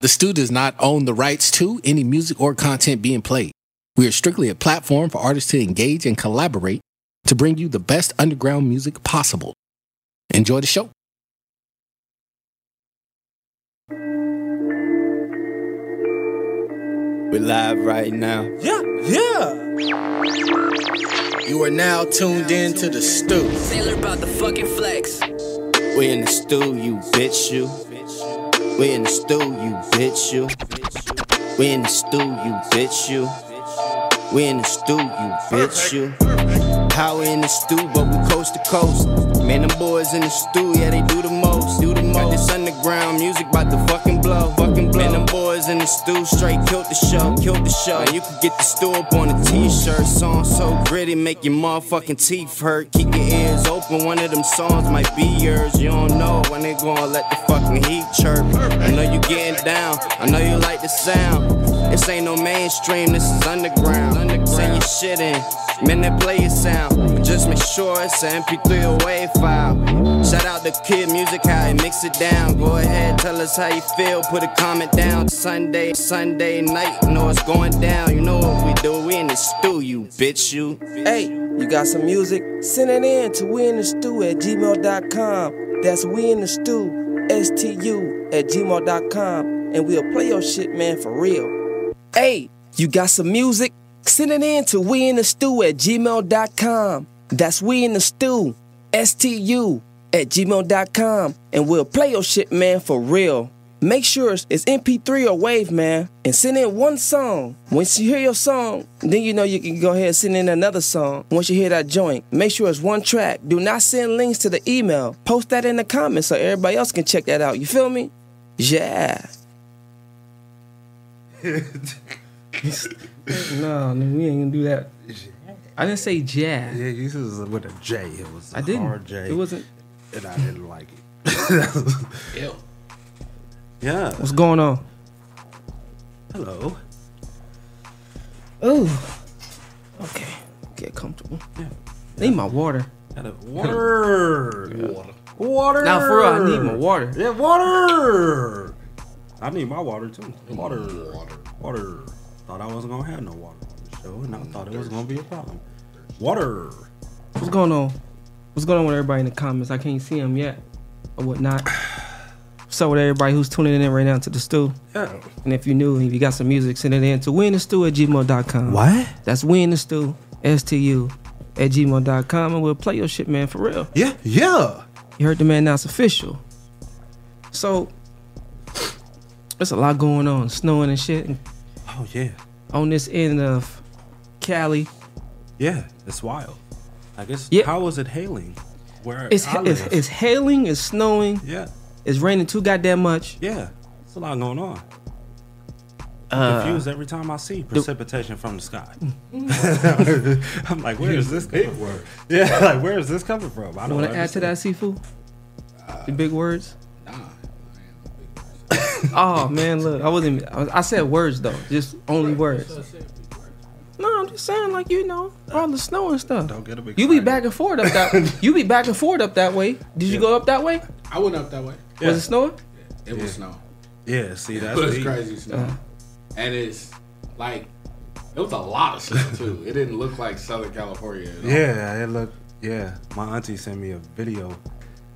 The Stu does not own the rights to any music or content being played. We are strictly a platform for artists to engage and collaborate to bring you the best underground music possible. Enjoy the show. We're live right now. Yeah, yeah. You are now tuned in to The Stu. Sailor about the fucking flex. We in the stew, you bitch, you. We in the stew, you bitch, you. We in the stew, you bitch, you. We in the stew, you bitch, you. How we in the stew, but we coast to coast. Man, them boys in the stew, yeah, they do the most. Do the most. Got this underground music about to fucking blow. Fucking blow. Man, them boys in the stew straight killed the show. Killed the show. Man, you could get the stew up on a t-shirt. Song so gritty, make your motherfucking teeth hurt. Keep your ears open, one of them songs might be yours. You don't know when they gonna let the fucking heat chirp. I know you getting down, I know you like the sound. This ain't no mainstream, this is underground. underground. Send your shit in, man, that play your sound. But just make sure it's an MP3 or WAV file. Shout out to Kid Music, how he mix it down. Go ahead, tell us how you feel, put a comment down. Sunday, Sunday night, you know it's going down. You know what we do, we in the stew, you bitch, you. Hey, you got some music? Send it in to we in the stew at gmail.com. That's we in the stew, S T U at gmail.com. And we'll play your shit, man, for real. Hey, you got some music? Send it in to we in the stew at gmail.com. That's we in the stew, S T U at gmail.com. And we'll play your shit, man, for real. Make sure it's MP3 or Wave, man, and send in one song. Once you hear your song, then you know you can go ahead and send in another song. Once you hear that joint, make sure it's one track. Do not send links to the email. Post that in the comments so everybody else can check that out. You feel me? Yeah. no, no, we ain't gonna do that. I didn't say jazz. Yeah, this is with a J. It was a I didn't. hard J. It wasn't. and I didn't like it. Ew. Yeah. What's going on? Hello. Oh. Okay. Get comfortable. Yeah. Need my water. Had a water. Water. Water. Now for real, I need my water. Yeah, water. I need my water too. Water. Water. Water. Thought I wasn't gonna have no water on the show, and I thought it was gonna be a problem. Water. What's going on? What's going on with everybody in the comments? I can't see them yet or whatnot. Up with everybody who's tuning in right now to the stew? Yeah. And if you're new, if you got some music, send it in to winthestew at gmail.com. What? That's win the stew, S-T-U, at gmail.com. And we'll play your shit, man, for real. Yeah. Yeah. You heard the man, now it's official. So, there's a lot going on, snowing and shit. And Oh yeah. on this end of Cali, Yeah. It's wild. I guess. Yeah. How was it hailing? Where it's, it's, it's hailing, it's snowing, yeah. It's raining too goddamn much. Yeah. It's a lot going on. Uh, confused every time I see precipitation from the sky. I'm like, where is this coming from? Yeah, like where is this coming from? I don't want to add to that, Sifu? The big words? Nah. Oh man, look, I wasn't. I, was, I said words though, just only words. No, I'm just saying, like you know, all the snow and stuff. Don't get a big. You be back and forth up that. you be back and forth up that way. Did you go up that way? I went up that way. Yeah. Was it snowing? It was snow. Yeah, see that's It was crazy snow. Uh. and it's like, it was a lot of snow too. It didn't look like Southern California at all. Yeah, it looked. Yeah, my auntie sent me a video.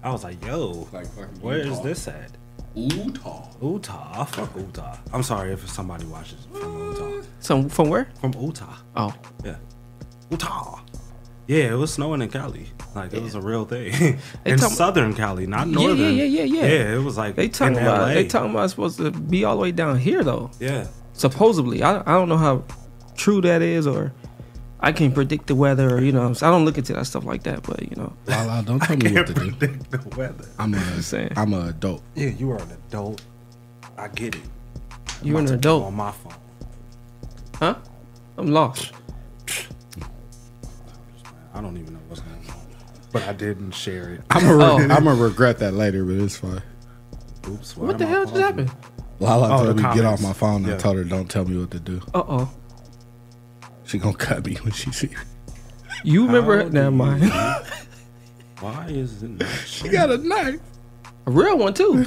I was like, yo, Like where is this at? Utah. Utah. Fuck Utah. I'm sorry if somebody watches from Utah. Some from where? From Utah. Oh, Yeah. Utah. Yeah, it was snowing in Cali. Like it was a real thing. In talking- southern Cali, not Yeah, northern. yeah, yeah, yeah, yeah. Yeah, it was like they talking in about LA. they talking about supposed to be all the way down here though. Yeah. Supposedly, I I don't know how true that is or. I can't predict the weather, or, you know. So I don't look into that stuff like that, but you know, Lala, don't tell me what to do. The weather. I'm a, Just saying. I'm an adult. Yeah, you are an adult. I get it. you're an about to go adult, on my phone. huh? I'm lost. I don't even know what's going on, but I didn't share it. I'm gonna, Oh. I'm gonna regret that later, but it's fine. Oops. why What the I hell just pausing? happened? Lala Oh, told the me to get off comments. my phone. I Yeah. told her don't tell me what to do. Uh oh. She gonna cut me when she see. You remember? How Never do mind. Why is it not? She got a knife. A A real one too.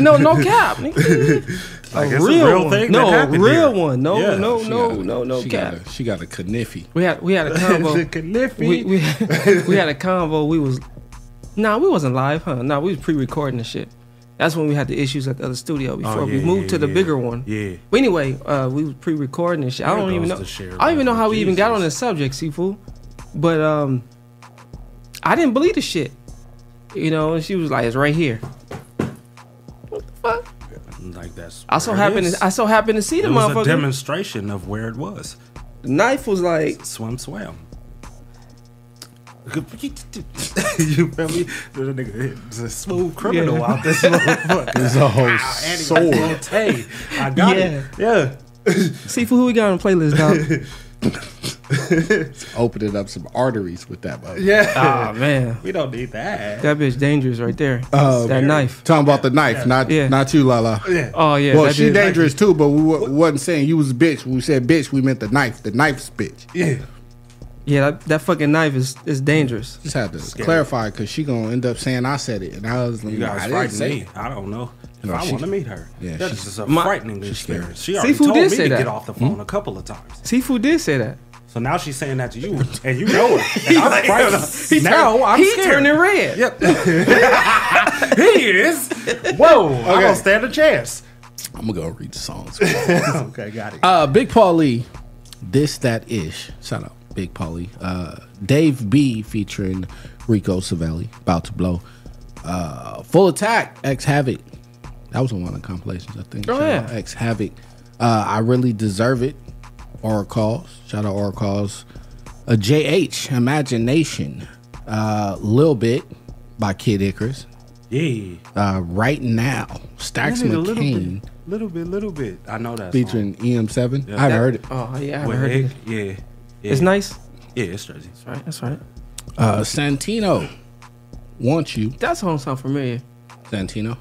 no, no cap. nigga. Like, a it's a real, real one. thing No, that happened real here. one. No, Yeah, no, no, a- no, no she cap. Got a, she got a kniffy. We had we had a combo. we, we, we had a convo. We was nah, we wasn't live, huh? Nah, we was pre-recording the shit. That's when we had the issues at the other studio before we Oh, yeah, moved yeah, to the yeah. bigger one. Yeah. But anyway, uh, we was pre-recording and shit. I don't even know. share I don't even know how we even got on this subject, Sifu. But um, I didn't believe the shit. You know, and she was like, "It's right here." What the fuck? Like that's. I so where happened. To, I so happened to see the it was a motherfucker. demonstration of where it was. the knife was like, Swim, swam. you feel me? There's a nigga, it's a smooth criminal Yeah. out this motherfucker. It's a whole ah, sword. goes, Hey, I got Yeah. it. Yeah. "Sifu, who we got on the playlist, dog?" Opening up some arteries with that. mother. Yeah. Ah man, we don't need that. that bitch dangerous right there. Uh, that knife. Talking about the knife, not Yeah. not you, Lala. Yeah. Oh yeah. well, she bitch- dangerous too, but we wa- wasn't saying you was a bitch. When we said bitch, we meant the knife. The knife's bitch. Yeah. Yeah, that, that fucking knife is is dangerous. Just had to clarify because she gonna end up saying I said it, and I was like, You guys I didn't say me. it. I don't know. If No, I want to meet her. Yeah, that she's- is a My- frightening she's scary. experience. She already Seafood told did me say to that. get off the phone a couple of times. Sifu did say that. So now she's saying that to you, and you know it. And I'm frightened. now I'm he scared. turning red. Yep. he is. Whoa. I don't stand a chance. I'm gonna go read the songs. okay, got it. uh, Big Paulie, this that ish. Shout out, Big Paulie. Uh, Dave B featuring Rico Savelli, about to blow. Uh, Full Attack, X Havoc. That was on one of the compilations, I think. Oh, yeah. X Havoc. Uh, I really deserve it. Oracles. Shout out Oracles. A JH Imagination. Uh, Lil Bit by Kid Icarus. yeah. Uh, right now, Stacks I need a little bit, little bit, little bit. I know that. featuring EM7. I haven't heard it. Oh yeah, I Song. haven't heard Hick, it. yeah, yeah. It's nice. Yeah, it's Jersey. That's right. That's right. Uh, Santino, want you, That song sound familiar. Santino.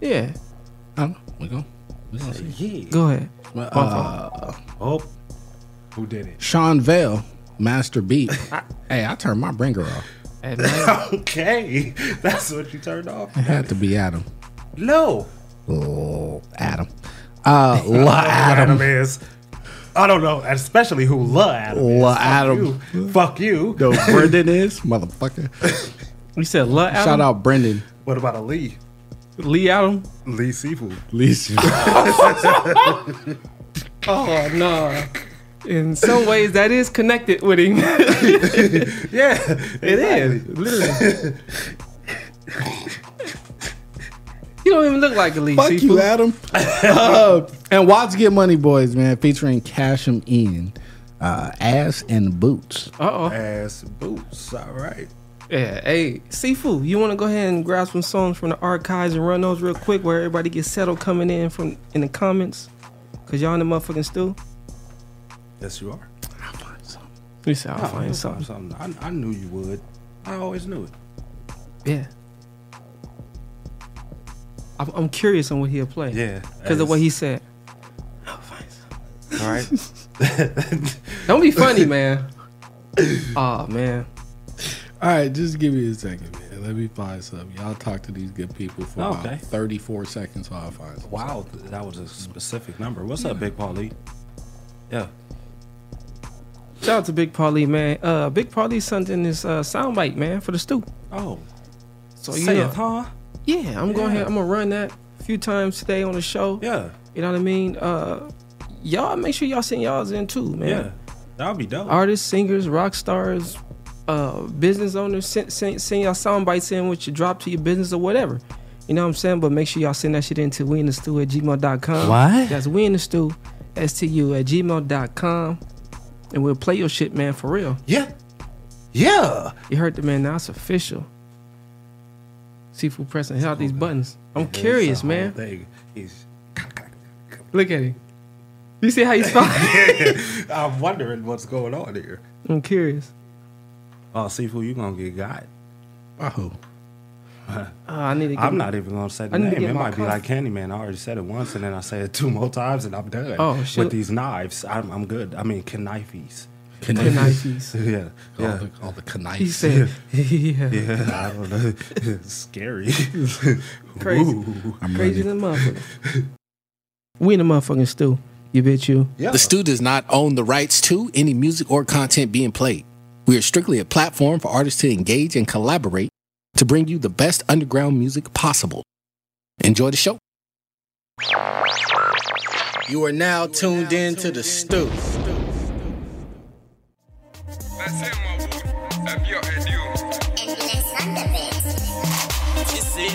Yeah. I don't know. We go. We gonna see. Yeah. Go ahead. Uh, Oh, who did it? Sean Vale, Master Beat. hey, I turned my bringer off. Okay, that's what you turned off. It had to be Adam. No, Oh, Adam. Uh, La Adam Adam. is. I don't know, especially who La Adam. is. La Fuck Adam. you. Fuck you. No, Brendan is motherfucker. You said Lil Adam. Shout out Brendan. What about a Lee? Adam? Lee Adam. Lee Seafood. Oh no. In some ways, that is connected with him. Yeah, It is literally. you don't even look like a Lee. Fuck Seafood. you, Adam. uh, and watch Get Money Boys, man, featuring Cash 'em In, uh, Ass and Boots. Uh oh. Ass boots. All right. Yeah. Hey, Sifu, you want to go ahead and grab some songs from the archives and run those real quick, where everybody gets settled coming in from in the comments, cause y'all in the motherfucking stew. Yes, you are. You said I'll Oh, find you'll something. something. I, I knew you would. I always knew it. Yeah. I'm, I'm curious on what he'll play. Yeah. Because of what he said. I'll find something. All right. Don't be funny, man. oh man. All right, just give me a second, man. Let me find something. Y'all talk to these good people for Okay. about 34 seconds while I find something. wow, that was a specific number. What's up, Big Paulie? Yeah. Shout out to Big Paulie, man. Uh, Big Paulie sent in this uh, soundbite, man, for the stew. Oh. So you Say know, it, huh? yeah, I'm going ahead. I'm gonna run that a few times today on the show. Yeah. You know what I mean? Uh, y'all make sure y'all send y'all's in too, man. Yeah. That'll be dope. Artists, singers, rock stars, uh, business owners, send, send, send y'all sound bites in with you drop to your business or whatever. You know what I'm saying? But make sure y'all send that shit in to we in the stew at gmail.com. What? That's we in the stew, S-T-U at gmail.com. And we'll play your shit, man, for real. Yeah. Yeah. You heard the man, now it's official. Seafood pressing hell out these buttons. I'm curious, That's the whole man. Thing. He's. Look at him. You see how he's spelling? I'm wondering what's going on here. I'm curious. Oh, Seafood, you gonna get got. Oh, Uh, I need to get I'm not even gonna say the I name. It my might be coffee. like Candyman. I already said it once, and then I say it two more times, and I'm done. Oh, shit. With these knives, I'm, I'm good. I mean, knifes. Knifies. yeah, All yeah, the, all the knives. He said, yeah. yeah. I don't know. It's scary. Crazy. Ooh. Crazy than motherfucker. We in the motherfucking stew. You bet you. Yeah. The Stu does not own the rights to any music or content being played. We are strictly a platform for artists to engage and collaborate to bring you the best underground music possible. Enjoy the show. You are now tuned in to the Stu. She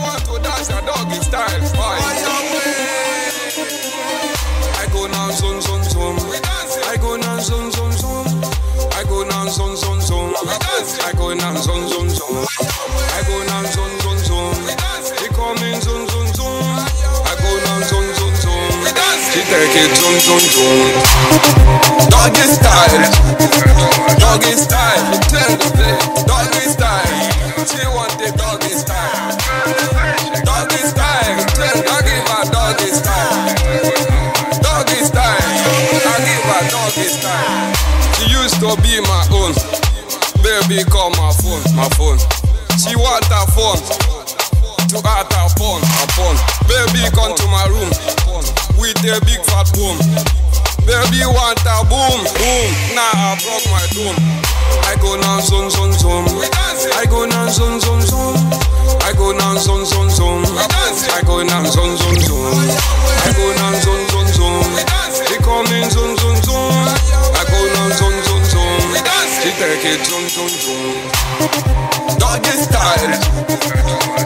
want to dance a doggy style. Why? I go now, zoom, zoom, zoom. I go now, zoom, zoom, zoom. I go now, zoom, zoom, zoom. He coming, zoom, zoom, zoom. I go now, zoom, zoom, zoom. She take it, zoom, zoom, zoom. Doggy style, doggy style. Tell the play, doggy style. She want the doggy style. Doggy style, I give her doggy style. Doggy style, I give her doggy style. She used to be my my phone. She want her phone. To add her phone, her phone. Baby, come to my room. With a big fat boom. Baby, want a boom, boom. Now I broke my doom. I go now, zoom, zoom, zoom. I go now, zoom, zoom, zoom. I go now, zoom, zoom, zoom. I go now, zoom, zoom, zoom, She take it, zoom, zoom, zoom. Doggy style,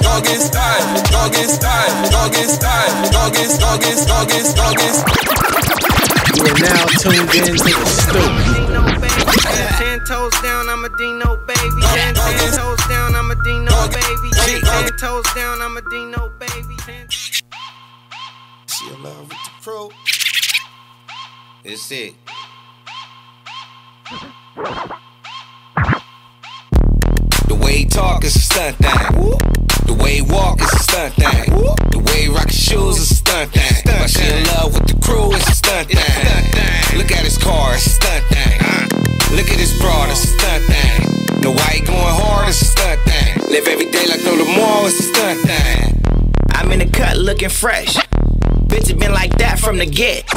doggy style, doggy style, doggy style, doggy, doggy, doggy, doggy. You are now tuned in to the Stu. Dino baby. Ten toes down, I'm a Dino baby. Ten, ten toes down, I'm a Dino baby. Ten, ten toes down, I'm a Dino baby. Ten, She in love with the pro. It's it. The way he talk is a stunt thing. The way he walk is a stunt thing. The way he rock his shoes is a stunt thing. But she in love with the crew is a stunt thing. Look at his car, it's a stunt thing. Look at his broad, it's a stunt thing. Know why he going hard, it's a stunt thing. Live every day like no tomorrow, it's a stunt thing. I'm in the cut looking fresh. Bitch, it been like that from the get.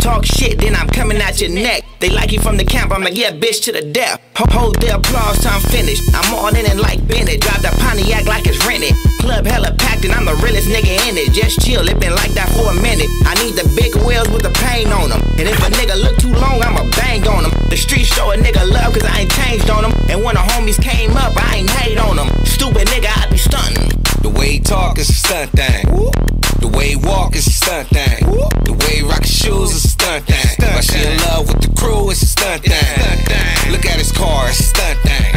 Talk shit, then I'm coming at your neck. They like you from the camp, I'm like, yeah, bitch, to the death. Hold the applause till I'm finished. I'm all in it like Bennett. Drive the Pontiac like it's rented. Club hella packed, and I'm the realest nigga in it. Just chill, it been like that for a minute. I need the big wheels with the pain on them. And if a nigga look too long, I'ma bang on him. The streets show a nigga love, cause I ain't changed on them. And when the homies came up, I ain't hate on them. Stupid nigga, I be stunting. The way he talk is a stunt thing. The way he walk is a stunt thing. The way he rock his shoes is a stunt thing. But she in love with the crew, it's a stunt thing. Look at his car, it's a stunt thing.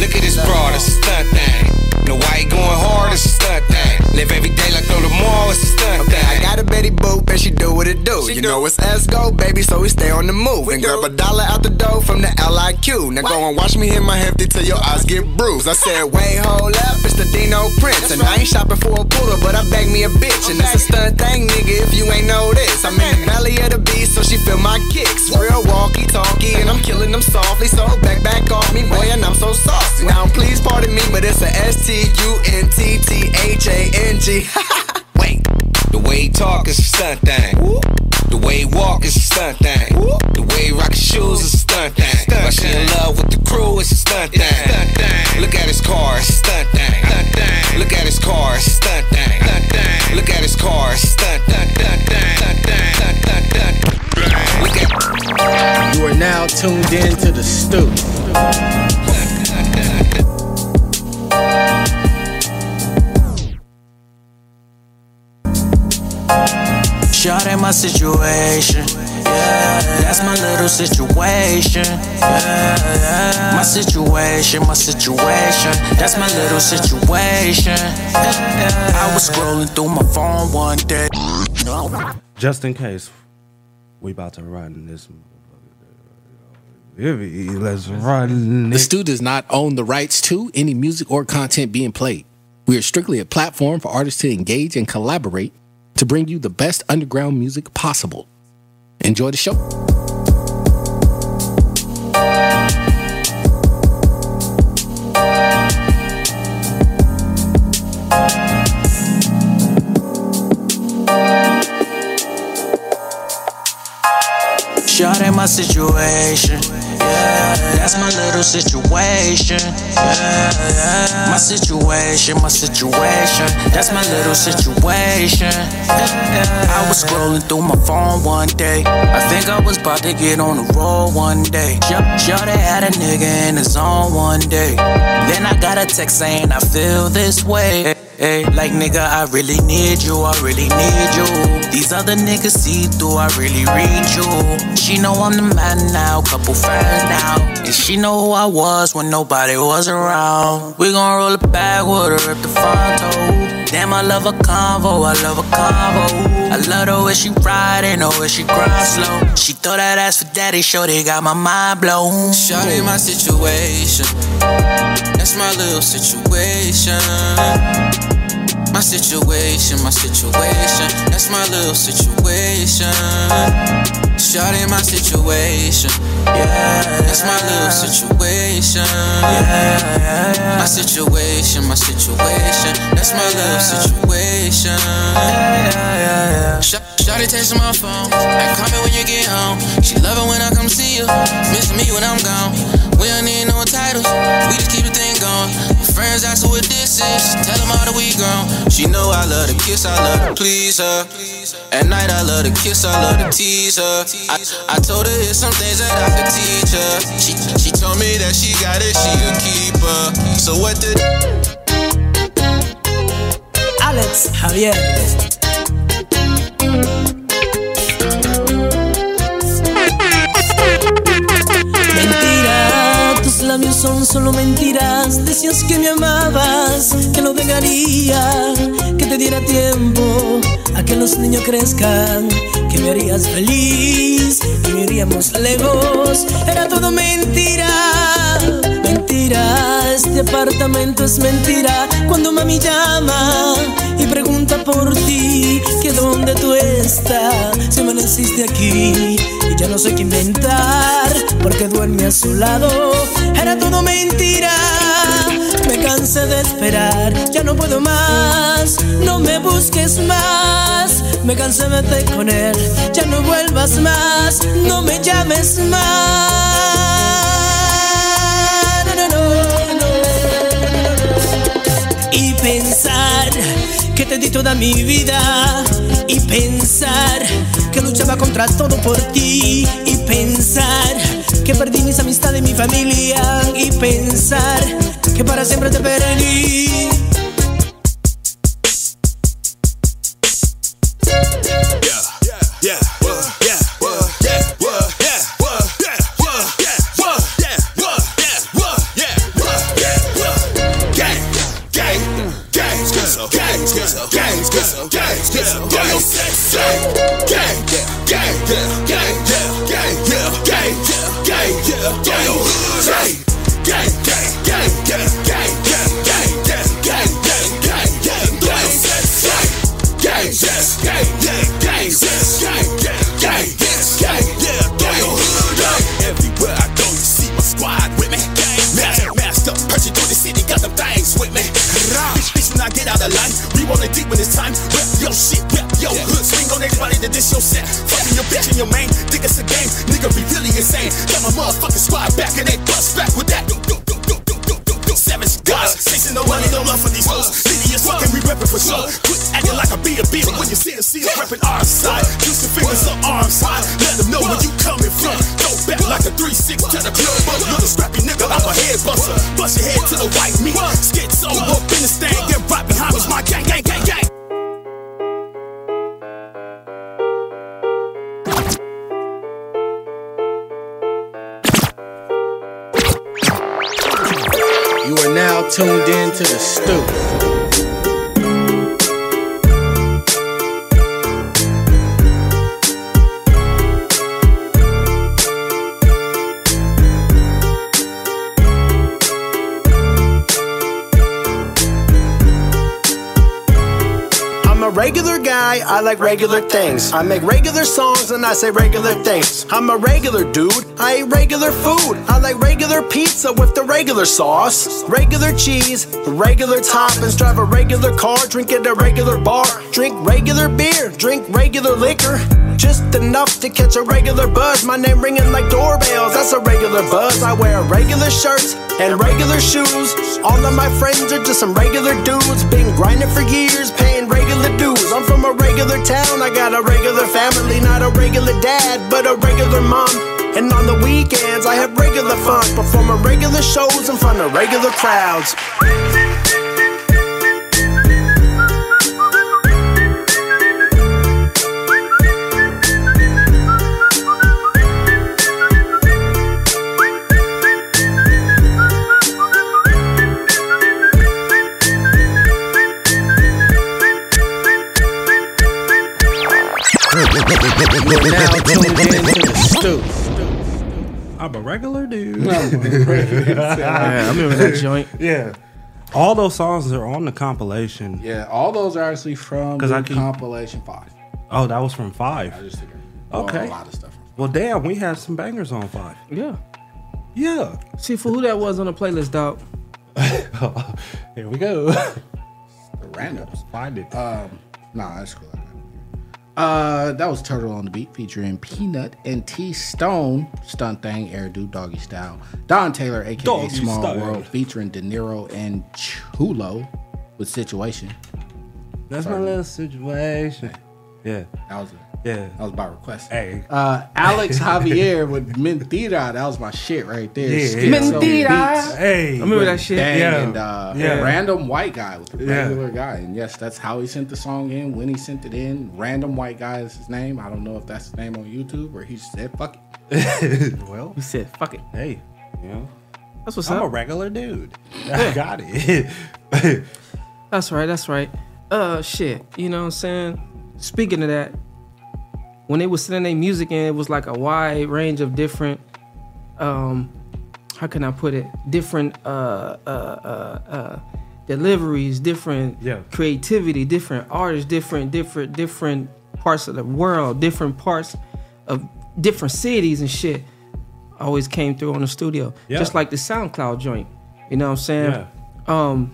Look at his broad, it's a stunt thing. Know why he going hard, it's a stunt thing. Live every day like no tomorrow, it's a stunt Okay, I got a Betty Boop and she do what it do. you know it's S go, baby, so we stay on the move. and grab a dollar out the dough from the LIQ. Now go and watch me hit my hefty till your eyes get bruised. I said, wait, hold up, it's the Dino Prince. And I ain't shopping for a poodle, but I beg me a bitch. And it's a stunt thing, nigga, if you ain't know this. I'm in the belly of the beast, so she feel my kicks. Real walkie talkie, and I'm killing them softly. So back, back off me, boy, and I'm so saucy. Now please pardon me, but it's a S T U N T T H A N G. Wait. The way he talk is a stunt thing. The way he walk is a stunt thing. The way he rock his shoes is a stunt thing. But she in love with the crew, it's a stunt thing. Look at his car, it's a stunt thing. Look at his car, it's a stunt thing. Look at his car, it's a stunt thing. You are now tuned in to the Stu. My situation. Yeah, that's my little situation. Yeah, yeah. My situation, my situation. That's my little situation. I was scrolling through my phone one day. Just in case, we about to run this. motherfucker. Let's run The it. Stu does not own the rights to any music or content being played. We are strictly a platform for artists to engage and collaborate to bring you the best underground music possible. Enjoy the show. Short in my situation. That's my little situation. My situation, my situation. That's my little situation. I was scrolling through my phone one day. I think I was about to get on the road one day. Shorty had a nigga in his zone one day. Then I got a text saying I feel this way. Hey, like nigga, I really need you, I really need you. These other niggas see through, I really read you. She know I'm the man now, couple friends now. And she know who I was when nobody was around. We gon' roll it back with her, rip the Fonto. Damn, I love a convo, I love a convo. I love the way she ride and the way she grind slow. She throw that ass for daddy, show they got my mind blown. Shawty, my situation. That's my little situation. My situation, my situation. That's my little situation. Shawty, my situation. Yeah, that's my little situation. Yeah, my situation, my situation. That's my little situation. Yeah, Shawty texting my phone, call me when you get home. She love it when I come see you, missing me when I'm gone. We don't need no titles, we just keep the thing going. Friends ask her what this is, tell them all that we grown. She know I love to kiss, I love to please her. At night I love to kiss, I love to tease her. I, I told her here's some things that I could teach her. She, she told me that she got it, she a keeper. So what did Alex Javier. Labios son solo mentiras. Decías que me amabas, que no dejaría, que te diera tiempo a que los niños crezcan, que me harías feliz y me iríamos lejos. Era todo mentira, mentira. Este apartamento es mentira. Cuando mami llama y pregunta por ti, que dónde tú estás, si amaneciste aquí y ya no sé qué inventar, porque duerme a su lado. Era todo mentira. Me cansé de esperar, ya no puedo más. No me busques más. Me cansé de vete con él, ya no vuelvas más. No me llames más. No, no, no, no. Y pensar que te di toda mi vida. Y pensar que luchaba contra todo por ti. Y pensar que perdí mis amistades y mi familia. Y pensar que para siempre te perdí. Like regular things. I make regular songs and I say regular things. I'm a regular dude, I eat regular food. I like regular pizza with the regular sauce, regular cheese, regular toppings. Drive a regular car, drink at a regular bar. Drink regular beer, drink regular liquor. Just enough to catch a regular buzz. My name ringing like doorbells, that's a regular buzz. I wear regular shirts and regular shoes. All of my friends are just some regular dudes. Been grinding for years, regular dues. I'm from a regular town, I got a regular family. Not a regular dad, but a regular mom. And on the weekends, I have regular fun. Performing regular shows in front of regular crowds. A regular dude. I'm a. Yeah, I remember that joint. Yeah. All those songs are on the compilation. Yeah, all those are actually from 'Cause the I keep- compilation five. Oh, that was from five. I just think well, Okay. a lot of stuff. Well, damn, we had some bangers on five. Yeah. Yeah. See for who that was on the playlist, dog. Here we go. The randoms. Find it. Um, nah, that's cool. I got it. Uh, that was Turtle on the Beat featuring Peanut and T Stone, Stunt Thing, Air Dude, Doggy Style, Don Taylor, aka Doggy Small Style. World, featuring De Niro and Chulo with Situation. That's Sorry. my little situation. Yeah. That was Yeah. that was by request. Hey. Uh, Alex Javier with Mentira. That was my shit right there. Yeah. Schizo Mentira. Hey. I remember that shit. Dang, Yeah. and uh, Yeah. random white guy with the Yeah. regular guy. And yes, that's how he sent the song in. When he sent it in, random white guy is his name. I don't know if that's his name on YouTube or he said fuck it. well, He said, "Fuck it." hey, you know, That's what's I'm a regular dude. I got it. That's right. That's right. Uh, shit. You know what I'm saying? Speaking of that, when they was sending their music in, it was like a wide range of different, um, how can I put it? Different uh, uh, uh, uh, deliveries, different Yeah. creativity, different artists, different, different, different parts of the world, different parts of different cities and shit. Always came through on the studio, Yeah. just like the SoundCloud joint. You know what I'm saying? Yeah. Um,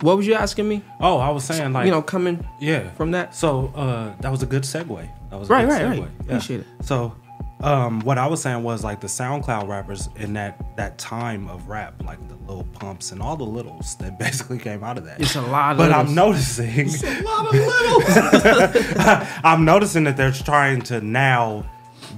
what was you asking me? Oh, I was saying like you know, coming yeah from that. So uh, that was a good segue. That was a Right, good right, segue. right. Yeah. Appreciate it. So, um, what I was saying was like the SoundCloud rappers in that that time of rap, like the little pumps and all the littles that basically came out of that. It's a lot of But littles. I'm noticing. a lot of littles. I'm noticing that they're trying to now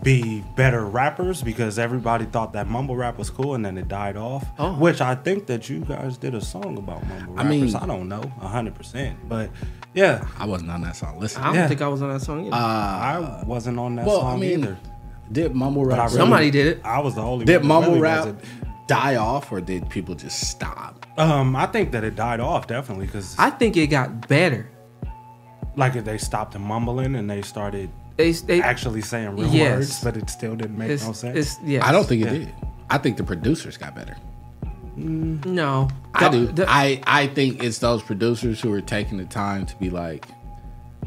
be better rappers because everybody thought that mumble rap was cool and then it died off. Oh. Which I think that you guys did a song about mumble rappers. I mean- I don't know, hundred percent, but yeah, I wasn't on that song. Listen, I don't Yeah. think I was on that song either. I wasn't on that well, song I mean, either. did mumble rap? really- Somebody did it. I was the only. Did one that mumble really rap die off, or did people just stop? Um, I think that it died off definitely because I think it got better. like if they stopped mumbling and they started They, they actually saying real Yes. words, but it still didn't make it's, no sense. It's, yeah. I don't think it Yeah. did. I think the producers got better. Mm. No, I The- do. the- I I think it's those producers who are taking the time to be like,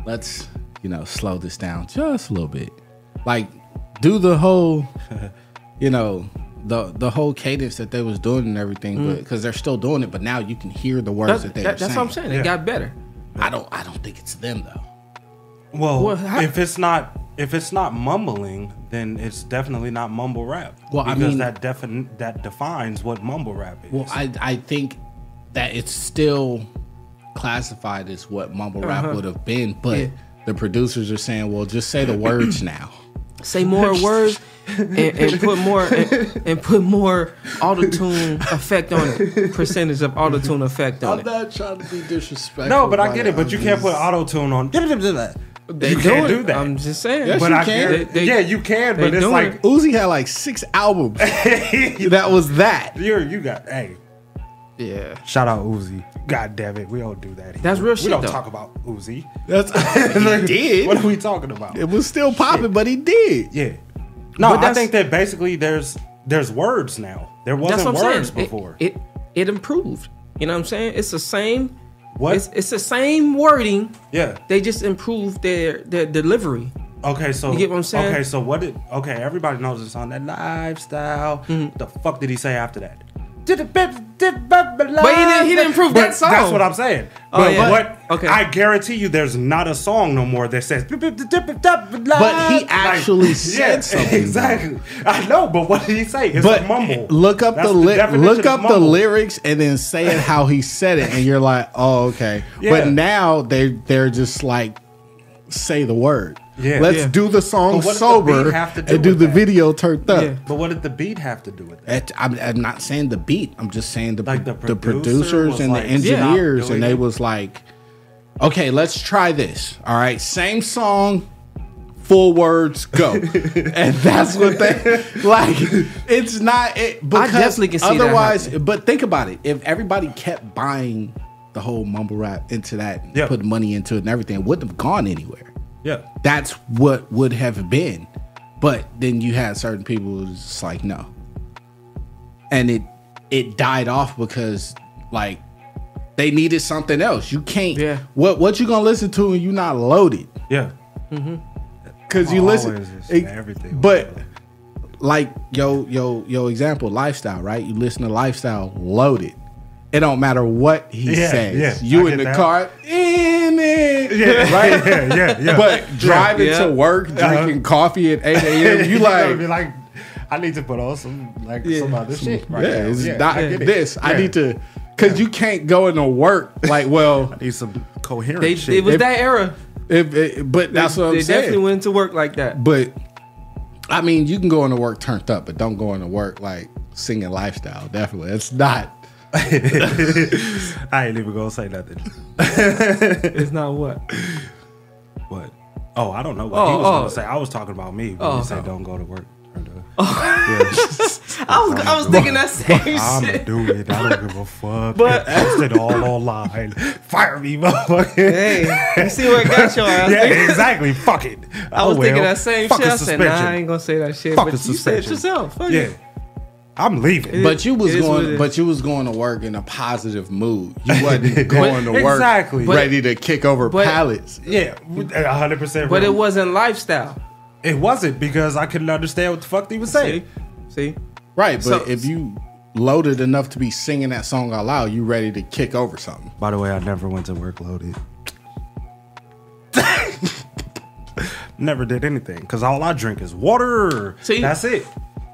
let's you know slow this down just a little bit, like do the whole, you know. The, the whole cadence that they was doing and everything, but mm. because they're still doing it, but now you can hear the words that- that they that- are that's saying. what I'm saying. It Yeah. got better. I don't I don't think it's them though. Well, Well, how- if it's not if it's not mumbling, then it's definitely not mumble rap. Well, I mean- that defin- that defines what mumble rap is. Well, I I think that it's still classified as what mumble rap Uh-huh. would have been, but Yeah. the producers are saying, well, just say the words now. Say more words and, and put more and, and put more auto tune effect on it. Percentage of auto tune effect on it. I'm not trying to be disrespectful. no, but I get it. But you can't put auto tune on. They you can't do do that. I'm just saying. Yes, but you I can. They, They- yeah, you can. But it's like it. Uzi had like six albums. that was that. you're you got hey. Yeah. Shout out Uzi. God damn it, we don't do that. Here. That's real shit, We don't though. talk about Uzi. That's Like, he did. What are we talking about? It was still popping, but he did. Yeah. No, But I think that basically there's there's words now. There wasn't words saying. It- before. It, it improved. You know what I'm saying? It's the same What? It's, it's the same wording. Yeah. They just improved their their delivery. Okay, so You get what I'm saying? Okay, so what did? Okay, everybody knows it's on that lifestyle. Mm-hmm. The fuck did he say after that? But he didn't, he didn't improve But that song. That's what I'm saying. Oh, But yeah. what? Okay. I guarantee you, there's not a song no more that says. But he actually said something, Exactly. I know, but what did he say? It's but a mumble. look up That's the, li- look up the lyrics and then say it how he said it, and you're like, oh okay. Yeah. But now they they're just like say the word. Yeah. Let's Yeah. do the song what does the sober have to do and do the that? video turned up. Yeah. But what did the beat have to do with that? It- I'm, I'm not saying the beat. I'm just saying the Like the the producers and like, the engineers, doing and they it." was like, okay, let's try this. All right, same song, full words, go, and that's what they like. It's not it because definitely can see that otherwise. happening. but think about it: if everybody kept buying the whole mumble rap into that, Yeah. put money into it, and everything, it wouldn't have gone anywhere Yeah. that's what would have been. But then you had certain people who was just like, no. And it it died off because like they needed something else. You can't Yeah. what what you gonna listen to when you not loaded? Yeah. Mm-hmm. Cause you listen Always is it- everything. But like yo yo yo example, lifestyle, right? You listen to lifestyle loaded. It don't matter what he Yeah, says. yeah, you I in the that. car in it. Yeah. Right? Yeah, yeah, yeah. But driving Yeah. to work, drinking Uh-huh. coffee at 8 a.m., you gotta like, be like, I need to put on some like Yeah. some other shit. Right yeah, now. it's yeah, not I get it. this. I need to, because you can't go into work like, well, I need some coherent They, shit. it was If- that era. if, if- but that's they, what I'm they saying. They definitely went to work like that. But I mean, you can go into work turned up, but don't go into work like singing lifestyle. Definitely, it's not. I ain't even gonna say nothing. It's not what. What? Oh, I don't know what he Oh, was oh. gonna say. I was talking about me when Oh, he said oh. don't go to work. Oh. I was I was thinking that same shit. I'm shit. gonna do it. I don't give a fuck. But- it all online. Fire me, motherfucker. Hey, you see where it got you? yeah, exactly. Fuck it. I was Oh, thinking that same Fuck shit. a I said, nah. I ain't gonna say that shit. Fuck but a you said it suspension. yourself. Fuck Yeah, it. I'm leaving. But you was It is what it going, but you was going to work in a positive mood. You wasn't going to work Exactly. But- ready to kick over but- pallets. yeah, 100. percent But it wasn't lifestyle. It wasn't because I couldn't understand what the fuck they was saying. See, see. Right, but So- if you loaded enough to be singing that song out loud, you ready to kick over something. By the way, I never went to work loaded. never did anything because all I drink is water. See? That's it.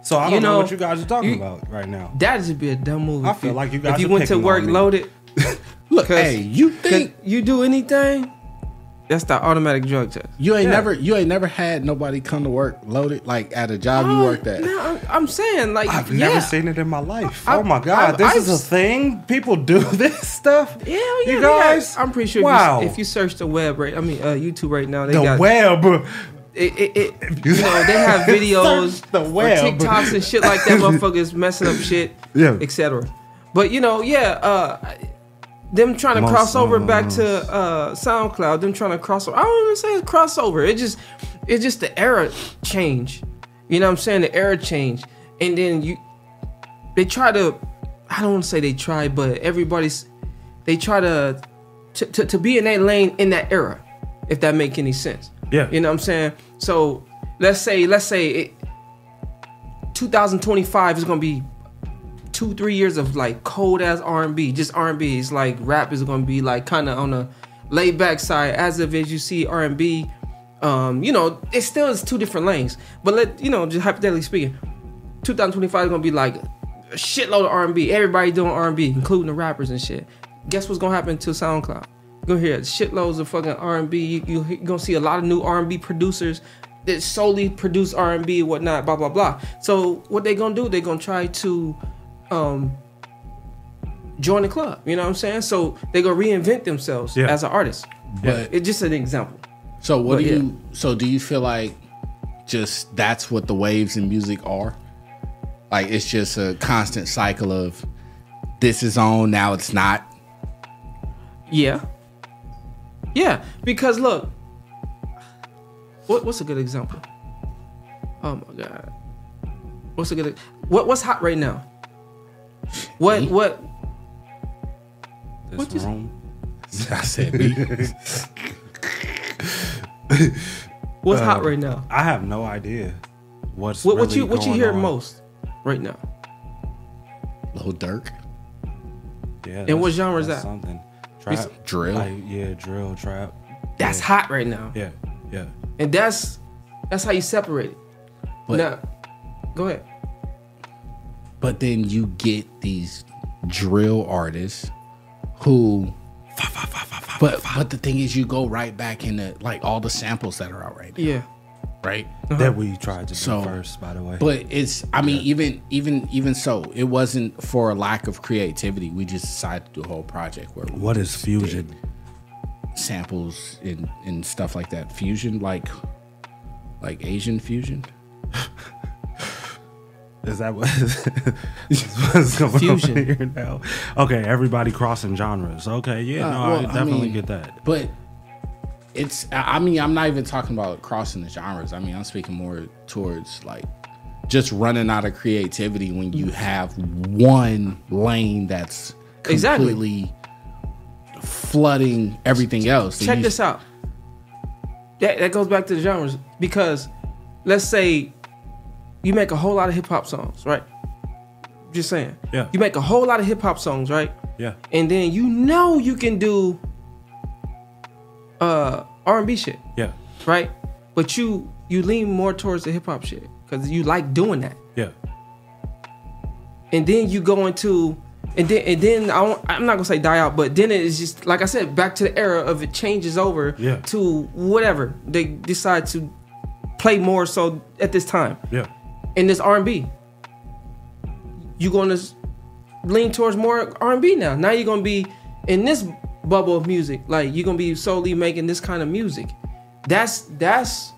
So I don't know, know, what you guys are talking you- about right now. That'd be a dumb movie. I feel like you guys If you are went to work loaded, look, hey, you think you do anything, that's the automatic drug test. you ain't Yeah. never you ain't never had nobody come to work loaded like at a job you worked at? No, I'm- I'm saying like I've yeah. never seen it in my life. I- oh my god, I've- this I've is a s- thing. People do this stuff. Yeah, yeah, you yeah. guys. I'm pretty sure Wow. if, you, if you search the web right, I mean uh, YouTube right now, they the got web. It, it, it, you know they have videos the web. TikToks and shit like that. Motherfuckers messing up shit, Yeah. etc. But you know, yeah, uh, them trying to Most cross over back to uh, SoundCloud. Them trying to cross over. I don't even say it's crossover. It just it's just the era change. You know what I'm saying? The era change, and then you they try to. I don't want to say they try, but everybody's they try to to, to to be in that lane in that era, if that make any sense. Yeah. You know what I'm saying? So let's say let's say it, 2025 is gonna be two three years of like cold ass R&B, just R&B. It's like rap is gonna be like kind of on a laid back side. As of as you see R&B, um, you know, it still is two different lanes. But let you know, just hypothetically speaking, 2025 is gonna be like a shitload of R&B. Everybody doing R&B, including the rappers and shit. Guess what's gonna happen to SoundCloud? You're gonna hear shitloads of fucking R&B. You, you, you're gonna see a lot of new R&B producers that solely produce R&B and whatnot. Blah blah blah. So what they gonna do? They're gonna try to um, join the club. You know what I'm saying? So they gonna reinvent themselves Yeah. as an artist. But- it's just an example. So what But do yeah. you? So do you feel like just that's what the waves in music are? Like it's just a constant cycle of this is on now it's not. Yeah. Yeah, because look, what, what's a good example? Oh my god, what's a good? What what's hot right now? What what? This What you- room. I said beat. What's Uh, hot right now? I have no idea. What's What, what really you what you hear on. most right now? Little Durk. Yeah. And what genre is that? Something. It's- Trap. Drill. Like, yeah, drill, trap. That's yeah. hot right now. Yeah, yeah. And that's that's how you separate it. But- now, go ahead. But then you get these drill artists who but but the thing is you go right back into like all the samples that are out right now, Yeah. Right? That we tried to do first, by the way. But it's I mean even even even so it wasn't for a lack of creativity. We just decided to do a whole project where we what is fusion? samples and and stuff like that. Fusion like like Asian fusion. Is that what is what's going Fusion. on here now? Okay, everybody crossing genres. Okay, yeah, Uh, no, well, I I definitely mean, get that. But it's I I mean I'm not even talking about crossing the genres. I mean I'm speaking more towards like just running out of creativity when you have one lane that's Exactly. completely flooding everything else. Check You- this out. That that goes back to the genres because let's say you make a whole lot of hip hop songs, right? Just saying. Yeah. You make a whole lot of hip hop songs, right? Yeah. And then you know you can do uh R&B shit, Yeah, right? But you you lean more towards the hip hop shit cuz you like doing that. yeah, and then you go into and then and then I won't, I'm not gonna say die out, but then it's just like I said, back to the era of it changes over Yeah. to whatever they decide to play more so at this time yeah, in this R&B. You gonna lean towards more R&B now. Now you're gonna be in this bubble of music, like you're gonna be solely making this kind of music. That's that's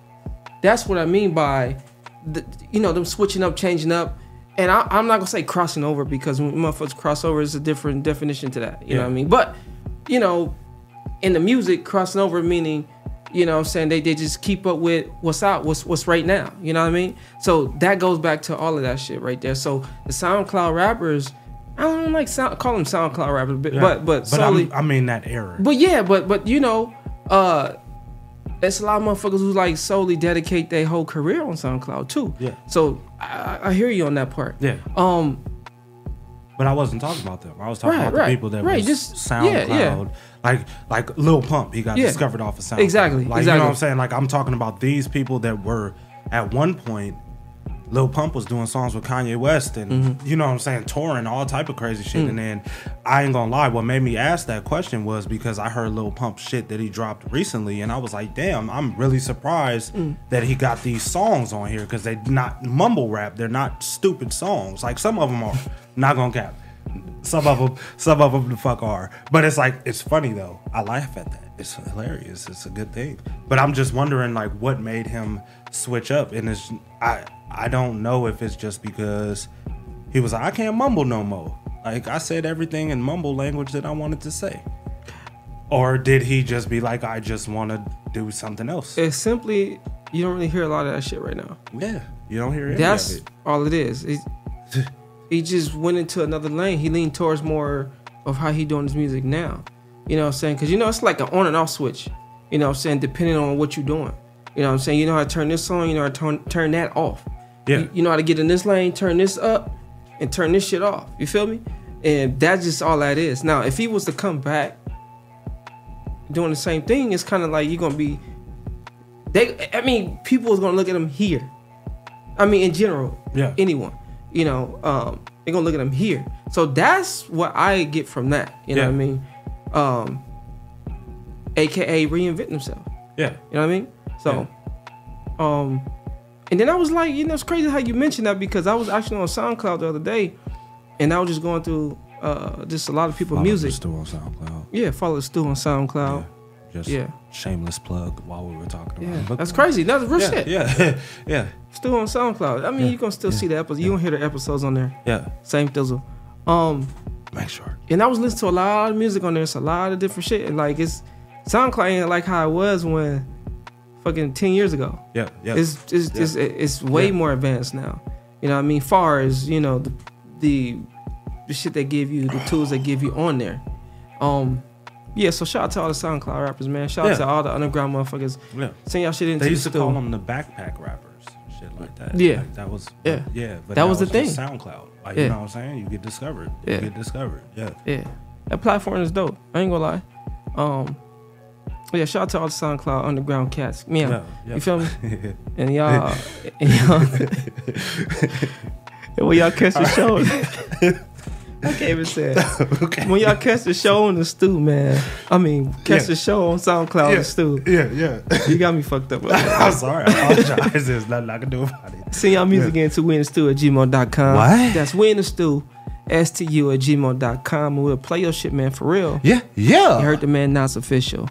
that's what I mean by the, you know them switching up, changing up. And I, I'm not gonna say crossing over because when motherfuckers cross over is a different definition to that. You know what I mean? But you know, in the music, crossing over meaning, you know what I'm saying, they, they just keep up with what's out, what's what's right now. You know what I mean? So that goes back to all of that shit right there. So the SoundCloud rappers, I don't like sound call them SoundCloud rappers, but yeah. but but solely I'm, I mean that era. but yeah, but but you know, uh it's a lot of motherfuckers who like solely dedicate their whole career on SoundCloud too. Yeah. So I, I hear you on that part. Yeah, Um but I wasn't talking about them. I was talking Right, about the right, people that right, was just- SoundCloud. yeah, yeah. Like like Lil Pump, he got Yeah. discovered off of SoundCloud. Exactly, Like you know what I'm saying? Like I'm talking about these people that were at one point. Lil Pump was doing songs with Kanye West and Mm-hmm. you know what I'm saying, touring all type of crazy shit. And then I ain't gonna lie, what made me ask that question was because I heard Lil Pump shit that he dropped recently, and I was like, damn, I'm really surprised that he got these songs on here because they not mumble rap, they're not stupid songs. Like some of them are, not gonna cap. Some of them, some of them the fuck are. But it's like it's funny though. I laugh at that. It's hilarious. It's a good thing. But I'm just wondering like what made him switch up. And it's I I don't know if it's just because he was like I can't mumble no more. Like I said everything in mumble language that I wanted to say. Or did he just be like I just want to do something else? it's simply you don't really hear a lot of that shit right now. yeah, you don't hear That's it. all it is. It- he just went into another lane. He leaned towards more of how he doing his music now. You know what I'm saying? Because you know it's like an on and off switch. You know what I'm saying? Depending on what you're doing. You know what I'm saying? You know how to turn this on. You know how to turn turn that off. Yeah. You, you know how to get in this lane, turn this up, and turn this shit off. You feel me? And that's just all that is. Now, if he was to come back doing the same thing, it's kind of like you're gonna be. They, I mean, people is gonna look at him here. I mean, in general, Yeah. anyone, you know, um, they're gonna look at him here. So that's what I get from that. You know Yeah. what I mean? Um, AKA reinvent himself. Yeah. You know what I mean? So, um, and then I was like, you know, it's crazy how you mentioned that because I was actually on SoundCloud the other day, and I was just going through uh just a lot of people Follow music. Stu on SoundCloud. Yeah, follow Stu on SoundCloud. Just Yeah. shameless plug while we were talking about Yeah, it. That's crazy. That's real yeah, shit. Yeah, yeah, Still on SoundCloud. I mean, Yeah, you can still see the episodes. You don't hear the episodes on there. yeah. Same thizzle. Um, Make sure. and I was listening to a lot of music on there. It's a lot of different shit. And like it's SoundCloud ain't like how it was when fucking ten years ago. Yeah, yeah. It's it's Yeah. it's, it's way Yeah. more advanced now. You know what I mean? Far as you know the the the shit they give you, the tools they give you on there. Um, Yeah, so shout out to all the SoundCloud rappers, man. Shout out Yeah. to all the underground motherfuckers. Yeah. Send y'all shit into They the used to Stu. call them the backpack rappers, shit like that. Yeah. Like, that was Yeah. yeah. But That now was the thing. SoundCloud, like Yeah. you know what I'm saying. You get discovered. Yeah. You get discovered. Yeah. Yeah. That platform is dope. I ain't gonna lie. Um Oh, yeah, shout out to all the SoundCloud underground cats. Yeah. Yeah, yeah. You feel me? and y'all and y'all and when y'all catch the show. I can't even say it. When y'all catch the show on the Stu, man. I mean, catch Yeah. the show on SoundCloud Yeah. the Stu. Yeah, yeah. You got me fucked up. I'm sorry. I apologize. There's nothing I can do about it. Send y'all music Yeah. in to win the Stu at gmail.com. What? That's win the Stu, S-T-U at gmail.com. And we'll play your shit, man, for real. Yeah, yeah. You heard the man, now it's official.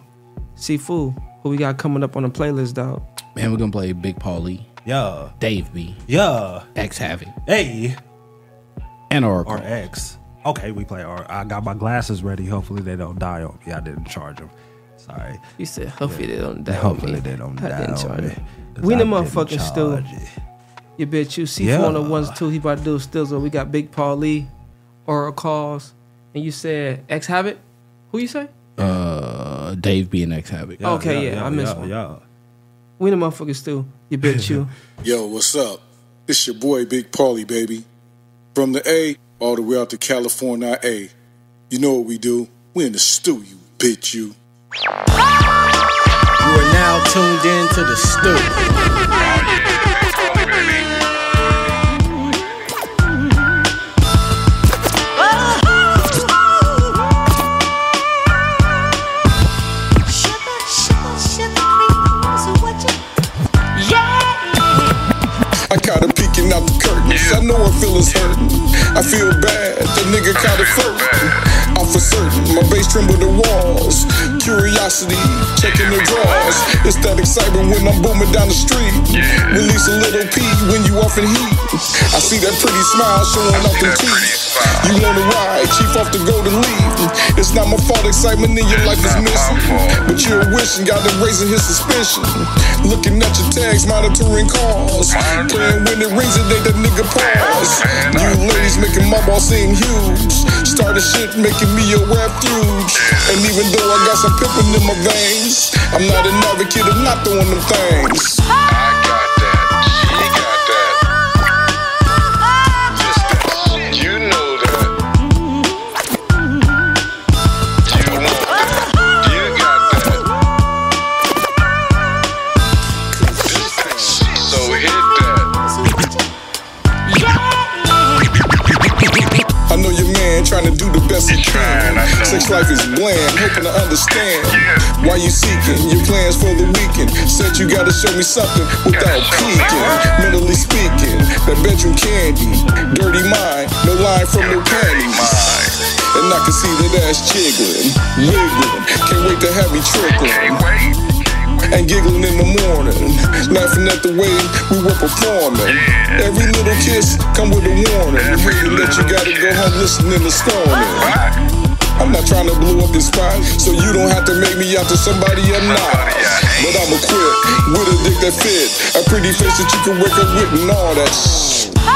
Sifu, who we got coming up on the playlist, dog? Man, we're gonna play Big Paulie. Yeah. Dave B. Yeah. X Havoc. Hey. And Oracle. Or X. Okay, we play R. I got my glasses ready. Hopefully they don't die on me. I didn't charge them. Sorry. You said, hopefully they don't die on Hopefully me. they don't I die didn't on charge me. it. 'Cause We I the didn't motherfucking Stu. charge it. You bet you. C4 Yeah. on the ones too. He about to do a stizzle. We got Big Paulie, Oral Calls, and you said X Habit. Who you say? Uh, Dave B and X Havoc. okay, yeah, I missed yeah, one. Yeah. We the motherfuckers too. You bitch you. Yo, what's up? It's your boy Big Paulie, baby. From the A all the way out to California A. You know what we do? We in the Stu, you bitch, you. You are now tuned in to the Stu. I feelings hurting. I feel bad. The nigga caught her flirting. I'm for certain. My bass tremble the walls. Curiosity, checking the drawers. It's that excitement when I'm booming down the street. Release a little pee when you off in heat. I see that pretty smile showing off them teeth. You wanna ride, chief off the golden lead. It's not my fault excitement in your life is missing. But you're wishing, got them raising his suspicion. Looking at your tags, monitoring calls. Playing when it rings, it ain't that nigga pause. You ladies making my ball seem huge. Started shit making me a refuge. And even though I got some pimpin' in my veins, I'm not an advocate of not throwing them things. Ah! Trying to do the best you can. Sex life is bland, hoping to understand why you seeking your plans for the weekend. Said you gotta show me something without peeking. Mentally speaking, that bedroom candy, dirty mind, no line from no panties. And I can see that ass jiggling, wiggling. Can't wait to have me trickling. And giggling in the morning, laughing at the way we were performing. Every little kiss come with a warning. Hating that you gotta go home listening to stoning. I'm not trying to blow up this spot, so you don't have to make me out to somebody I'm not. But I'm equipped with a dick that fit, a pretty face that you can wake up with, and all that. shit.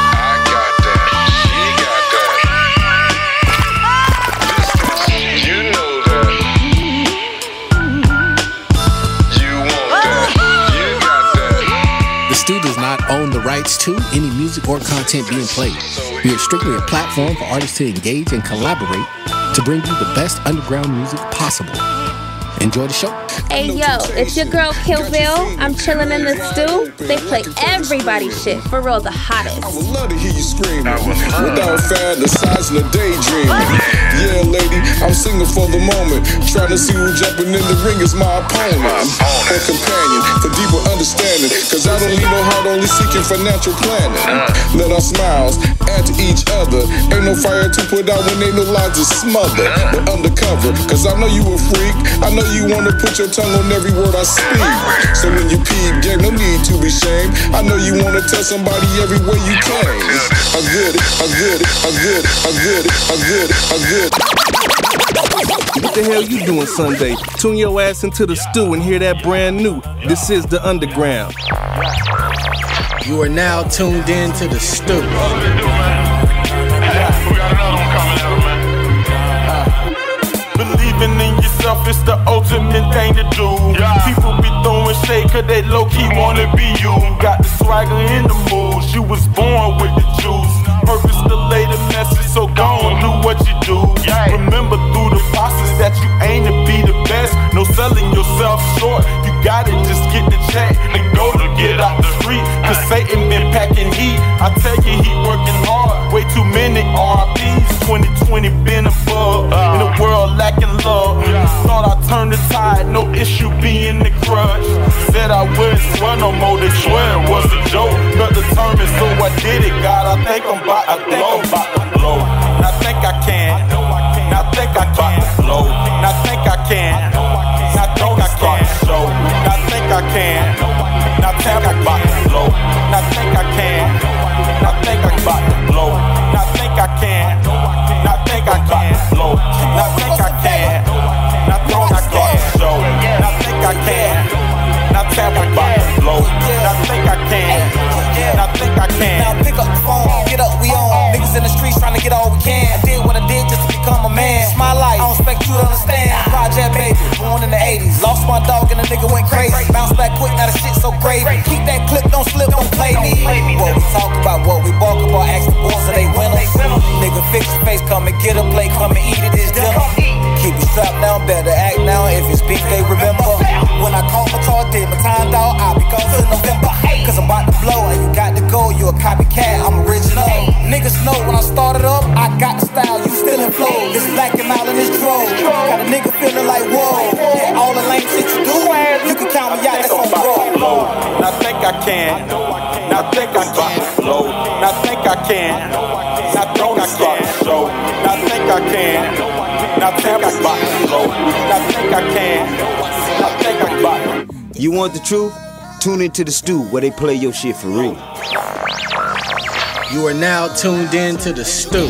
Own the rights to any music or content being played. We are strictly a platform for artists to engage and collaborate to bring you the best underground music possible. Enjoy the show. Hey yo, it's your girl Killville. I'm chilling in the Stu. They play everybody's shit. For real, the hottest. I would love to hear you screaming without fantasizing or daydreaming. Oh, yeah, lady, I'm singing for the moment. Trying to see who jumping in the ring is my opponent or companion for deeper understanding. Cause I don't need no heart, only seeking financial planning. Let our smiles add to each other. Ain't no fire to put out when ain't no lies to smother. But undercover, cause I know you a freak. I know you wanna put your tongue on every word I speak. So when you peep, gang, no need to be shamed. I know you wanna tell somebody every way you came. A good, a good, a good, a good, a good, a good. What the hell you doing Sunday? Tune your ass into the Stu and hear that brand new. This is the underground. You are now tuned in to the Stu. Yourself is the ultimate thing to do. People be throwing shade cause they low key wanna be you. Got the swagger in the mood, you was born with the juice. Purpose to lay the message, so go on, do what you do. Yeah. Remember through the process that you aim to be the best. No selling yourself short, got it, just get the check and go to get out the street. Cause Satan been packing heat. I tell you, he working hard. Way too many RIPs. 2020 been a above. In a world lacking love. Thought I turned the tide, no issue being the crush. Said I wouldn't swear no more, they swear was a joke. Got determined, so I did it. God, I think I'm about to blow. blow. I think I can. I know I can. I think I can. Blow. I think I can. I can. I think I can. Blow. I think I can. I think I can. Blow. I think I can. I think I can. Blow. I think I can. I think I can. I think I can. I think I can. Blow. I think I can. I think I can. Now pick up the phone, get up, we on. Niggas in the streets trying to get all we can. Expect you to understand. Project baby, born in the 80s. Lost my dog and the nigga went crazy. Bounce back quick, now the shit so gravy. Keep that clip, don't slip, don't play me. What we talk about, what we walk about, ask the boys are they winners. Nigga fix your face, come and get a plate, come and eat it, it's dinner. Keep it strapped down, better act now. If it's beef, they remember. When I call my car, did my time down, I'll be gone till November. Cause I'm about to blow and you got to go, you a copycat, I'm original. Niggas know when I started up, I got the style, you still in flow. This black and out in this drove. Got a nigga feeling like whoa. Yeah, all the lame shit you do, you can count me out, that's on roll. I think I can. I think I can. Blow. I think I can. I think I can. Show. I think I can. I think I can. Blow. I think I can. I think I can. You want the truth? Tune into the Stu where they play your shit for real. You are now tuned in to the Stu.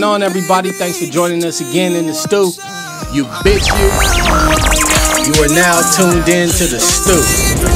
going on, everybody? Thanks for joining us again in the Stu. You bitch, you. You are now tuned in to the Stu.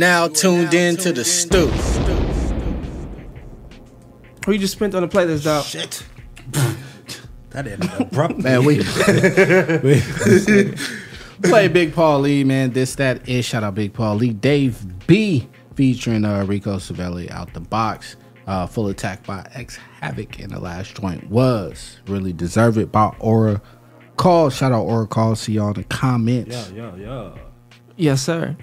Now tuned in to the Stu. Who you just spent on the playlist, dog? Shit. That ended abruptly. Man, we, we play Big Paulie, man. This that is. Shout out Big Paulie. Dave B featuring uh, Rico Savelli out the box. Uh, full attack by X Havoc, and the last joint was really deserve it by Aura Call. Shout out Aura Call. See y'all in the comments. Yeah, yeah, yeah. Yes, sir.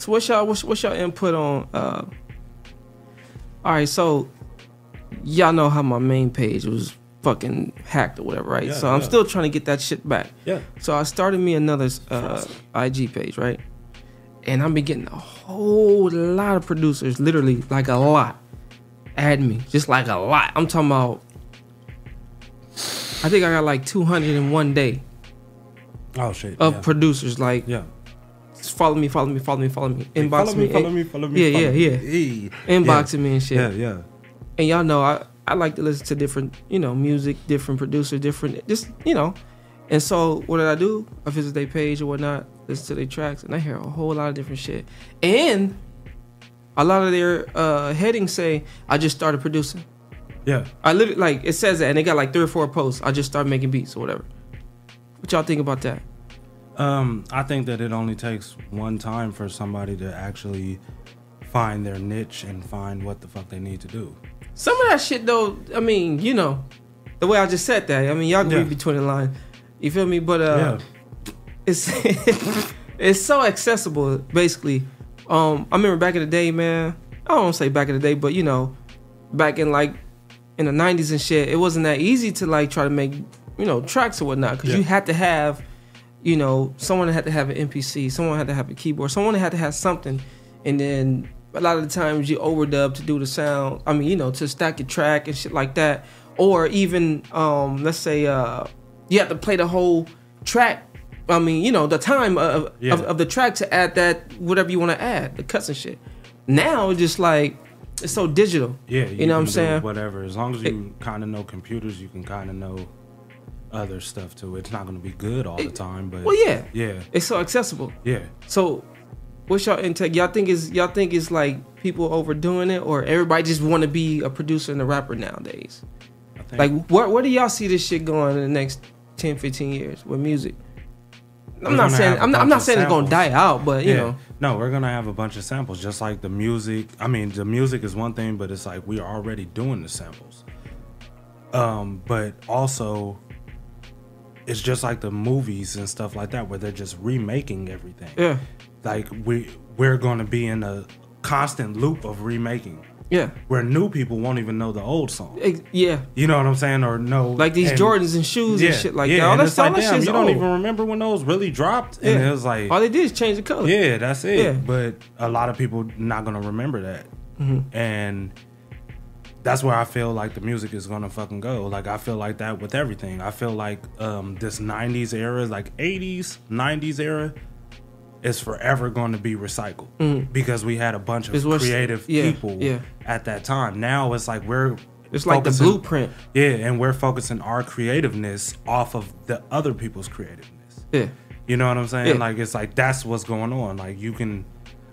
So what's y'all what's, what's y'all input on uh all right, so y'all know how my main page was fucking hacked or whatever, right? Yeah, so I'm yeah. still trying to get that shit back. Yeah. So I started me another uh IG page, right? And I've been getting a whole lot of producers, literally like a lot, add me, just like a lot. I'm talking about. I think I got like 200 in one day Oh shit. of yeah. producers like Yeah. Just follow me, follow me, follow me, follow me, inbox follow me, me, follow eh, me, follow me, yeah, follow yeah, me. yeah, Hey. inboxing Yeah. me and shit. Yeah, yeah. And y'all know I I like to listen to different you know music, different producers, different just you know. And so what did I do? I visit their page or whatnot, listen to their tracks, and I hear a whole lot of different shit. And a lot of their uh, headings say I just started producing. Yeah. I literally like it says that, and they got like three or four posts. I just started making beats or whatever. What y'all think about that? Um, I think that it only takes one time for somebody to actually find their niche and find what the fuck they need to do. Some of that shit though, I mean, you know, the way I just said that, I mean, y'all can Yeah. read between the lines. You feel me? But uh it's it's so accessible, basically. Um, I remember back in the day, man. I don't want to say back in the day, but you know, back in like in the '90s and shit, it wasn't that easy to like try to make you know tracks or whatnot because Yeah. you had to have, you know, someone had to have an MPC, someone had to have a keyboard, someone had to have something, and then a lot of the times you overdub to do the sound. I mean, you know, to stack your track and shit like that, or even um, let's say uh, you have to play the whole track. I mean, you know, the time of, Yeah. of, of the track to add that whatever you want to add, the cuts and shit. Now it's just like it's so digital. Yeah, you, know what I'm saying? Whatever. As long as you kind of know computers, you can kind of know other stuff too. It's not going to be good all the time, but Well, yeah, yeah, it's so accessible. yeah. So, what's y'all intake? Y'all think is y'all think is like people overdoing it, or everybody just want to be a producer and a rapper nowadays? think- Like, where where do y'all see this shit going in the next 10, 15 years with music? I'm not saying I'm not, I'm not saying it's gonna die out, but you Yeah. know, No, we're gonna have a bunch of samples, just like the music. I mean, the music is one thing, but it's like we are already doing the samples. Um, but also, it's just like the movies and stuff like that, where they're just remaking everything. Yeah. Like we we're gonna be in a constant loop of remaking. Yeah. Where new people won't even know the old song. Yeah. You know what I'm saying? Or no, Like these Jordans and shoes and shit like that. All and that it's like, all that damn, shit's you don't even remember when those really dropped. And Yeah. it was like, all they did is change the color. yeah, that's it. Yeah. But a lot of people not gonna remember that, Mhm. and that's where I feel like the music is gonna fucking go. Like I feel like that with everything. I feel like um, this '90s era, like '80s, '90s era, is forever going to be recycled Mhm. because we had a bunch of creative yeah, people yeah. at that time. Now it's like we're It's like the blueprint. Yeah, and we're focusing our creativeness off of the other people's creativeness. Yeah. You know what I'm saying? Yeah. Like it's like that's what's going on. Like you can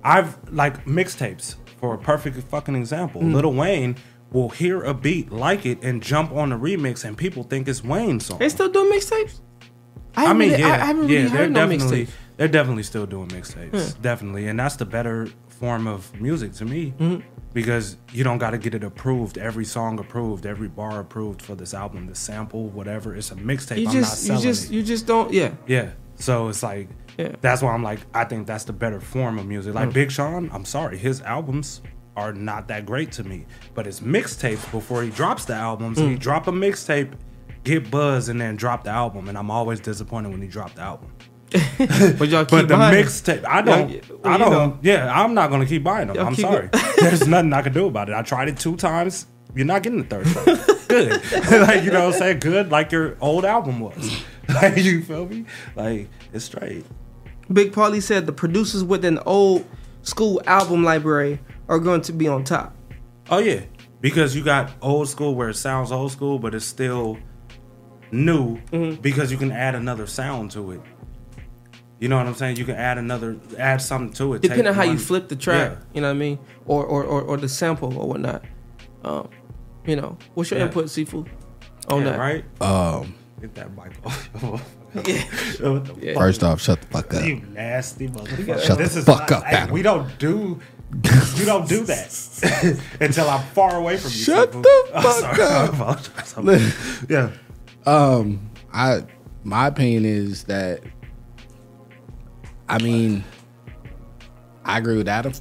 I've like mixtapes for a perfect fucking example. Mm. Lil Wayne will hear a beat, like it, and jump on the remix and people think it's Wayne's song. They still doing mixtapes. I, haven't mean, really- yeah, I, I haven't yeah, really they're heard no definitely mixtapes. they're definitely still doing mixtapes, Yeah. definitely, and that's the better form of music to me Mhm. because you don't got to get it approved, every song approved, every bar approved for this album, the sample, whatever. It's a mixtape. You I'm just not you just it. you just don't yeah. Yeah. So it's like Yeah. that's why I'm like I think that's the better form of music. Like Mm. Big Sean, I'm sorry, his albums are not that great to me, but his mixtapes before he drops the albums, he Mm. drop a mixtape, get buzz, and then drop the album, and I'm always disappointed when he dropped the album. But y'all keep But the mixtape, I don't, Y'all- I don't. know. yeah, I'm not gonna keep buying them. Y'all I'm sorry. There's nothing I can do about it. I tried it two times. You're not getting the third time. Good, like you know, what I'm saying good, like your old album was. like you feel me? Like it's straight. Big Paulie said the producers with an old school album library are going to be on top. Oh yeah, because you got old school where it sounds old school, but it's still new Mm-hmm. because you can add another sound to it. You know what I'm saying? You can add another, add something to it. Depending on how you flip the track, Yeah. you know what I mean, or or or, or the sample or whatnot. Um, you know, what's your Yeah. input, Sifu? On Yeah, that, right? Um, Get that mic off. Yeah. Yeah. First off, shut the fuck up. You nasty motherfucker. Shut this the is fuck not- up, hey, We don't do. You don't do that until I'm far away from you. Shut Sifu. the I'm fuck sorry. Up. I'm- yeah. Um, I my opinion is that I mean, I agree with Adam.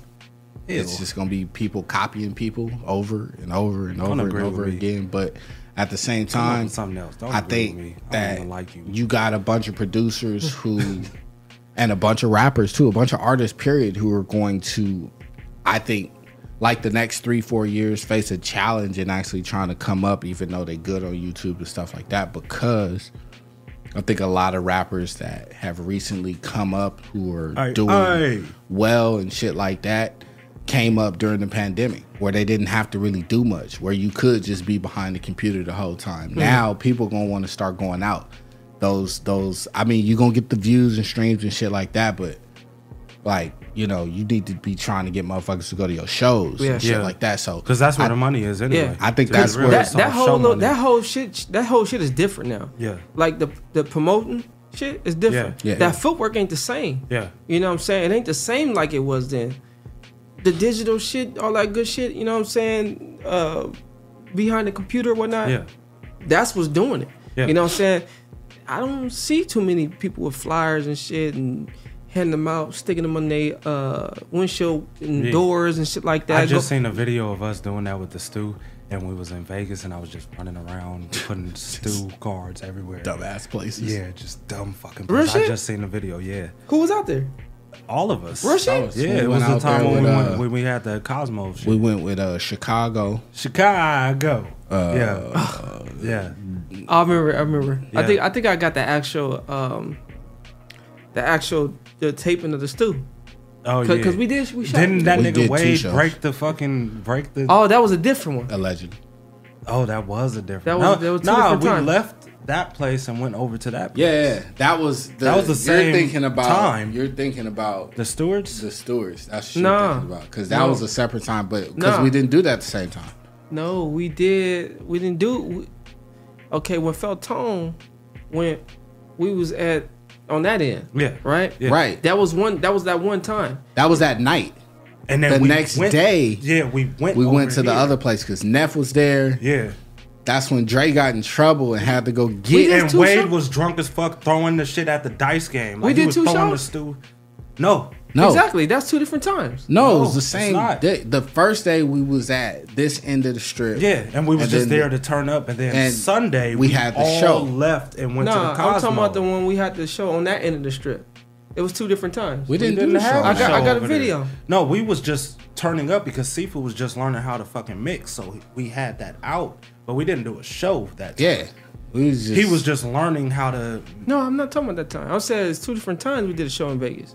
It's just gonna be people copying people over and over and Don't over and agree with over me. again. But at the same time, something else. Don't I think me. I that even like you. you got a bunch of producers who, and a bunch of rappers too, a bunch of artists, period, who are going to, I think, like the next three, four years, face a challenge in actually trying to come up, even though they're good on YouTube and stuff like that, because I think a lot of rappers that have recently come up who are Aye, doing aye. well and shit like that came up during the pandemic where they didn't have to really do much where you could just be behind the computer the whole time Hmm. now people gonna want to start going out those those i mean you're gonna get the views and streams and shit like that but like you know you need to be trying to get motherfuckers to go to your shows Yeah. and shit Yeah. like that so because that's where I- the money is anyway. Yeah. i think that's where it's that whole little, that whole shit that whole shit is different now. Yeah. Like the the promoting shit is different. Yeah. Yeah. That footwork ain't the same. Yeah. You know what I'm saying? It ain't the same like it was then. The digital shit, all that good shit, you know what I'm saying? Uh behind the computer, whatnot. Yeah. That's what's doing it. Yeah. You know what I'm saying? I don't see too many people with flyers and shit and handing them out, sticking them on their uh windshield and Yeah. doors and shit like that. I just Go- seen a video of us doing that with the Stu, and we was in Vegas, and I was just running around putting Stu cards everywhere. Dumbass places. Yeah, just dumb fucking. Real Places. I just seen the video. Yeah, Who was out there? all of us. Real shit? Yeah, We it was the time there when we went uh, when we had the Cosmos. Shit. we went with uh chicago Chicago. uh, yeah, yeah. I remember. I remember. I think. I think I got the actual, um, the actual the taping of the Stu. Oh yeah, Cause, we did. We shot. Didn't that We nigga did two Wade shows. break the fucking break the? Oh, that was a different one. allegedly Oh, that was a different. That was- no, that was two nah, different we times. left that place and went over to that. Place. yeah that was the, That was the same you're thinking about time. you're thinking about The stewards. the stewards. That's what Nah. you're thinking about because that No. was a separate time, but because Nah. we didn't do that at the same time. No, we did. We didn't do. We, okay, when Feltone went, we was at on that end. Yeah. Right. Yeah. Right. That was one. That was that one time. That was that night. And then The we next went- day, yeah, we went. We went to the other place because Neff was there. Yeah. That's when Dre got in trouble and had to go get. and Wade shows? was drunk as fuck throwing the shit at the dice game. We he did was two throwing shows? the Stu. No. No, Exactly. That's two different times. no, it was the same day. The first day we was at this end of the strip. Yeah, and we was And just then there to turn up, and then and Sunday we had the all show. left and went to the Cosmo. I'm talking about the one we had the show on that end of the strip. It was two different times. We didn't, didn't do the have show. I got- I got a over there. video. No, we was just turning up because Sifu was just learning how to fucking mix, so we had that out, but we didn't do a show that. Time. Yeah, was just, he was just learning how to. No, I'm not talking about that time. I said it's two different times we did a show in Vegas.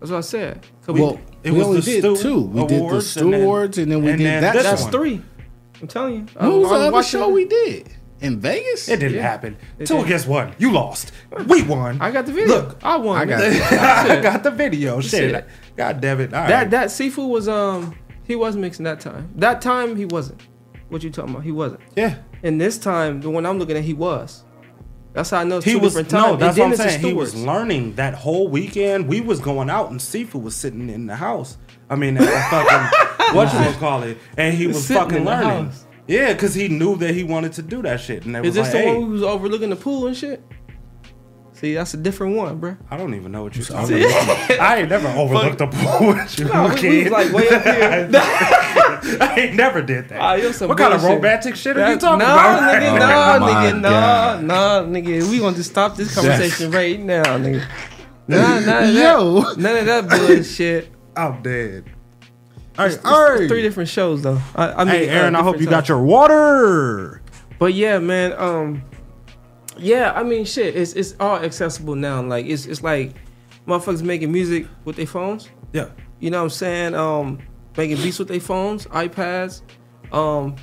That's what I said. 'Cause we- Well, It we was only the did Stu two. We did the Awards Stu and then- Awards and then we and did then that. this that's one. three. I'm telling you. What was the other show it. we did in Vegas? It didn't Yeah. happen. It Two did. against one. You lost. We won. I got the video. Look, I won. I got I got the video. Shit. Shit. God damn it. All that. right. That Sifu was um he was mixing that time. That time he wasn't. What you talking about? He wasn't. yeah. And this time, the one I'm looking at, he was. That's how I know it's He two was different no, times. that's And then what I'm saying. He was learning that whole weekend. We was going out and Sifu was sitting in the house. I mean, fucking what you gonna call it? And he was Sitting fucking learning. Yeah, because he knew that he wanted to do that shit. And they Is was this like, the hey, one we was overlooking the pool and shit? See, that's a different one, bro. I don't even know what you're talking about. I ain't never overlooked a pool with you, No, we- we was like way up here. I ain't never did that. You're some what kind of romantic shit are you That- talking nah, about? Nigga, Oh nah, nigga, nah, God. nah, nigga. We gonna just stop this conversation right now, nigga. Nah, none of Yo. that, none of that bullshit. I'm dead. Hey, It's- it's three different shows though. I, I mean, hey, Aaron, uh, I hope you different got your water. But yeah, man. Um, yeah, I mean, shit. It's it's all accessible now. Like it's it's like motherfuckers making music with their phones. Yeah. You know what I'm saying? Um, making beats with their phones, iPads, um,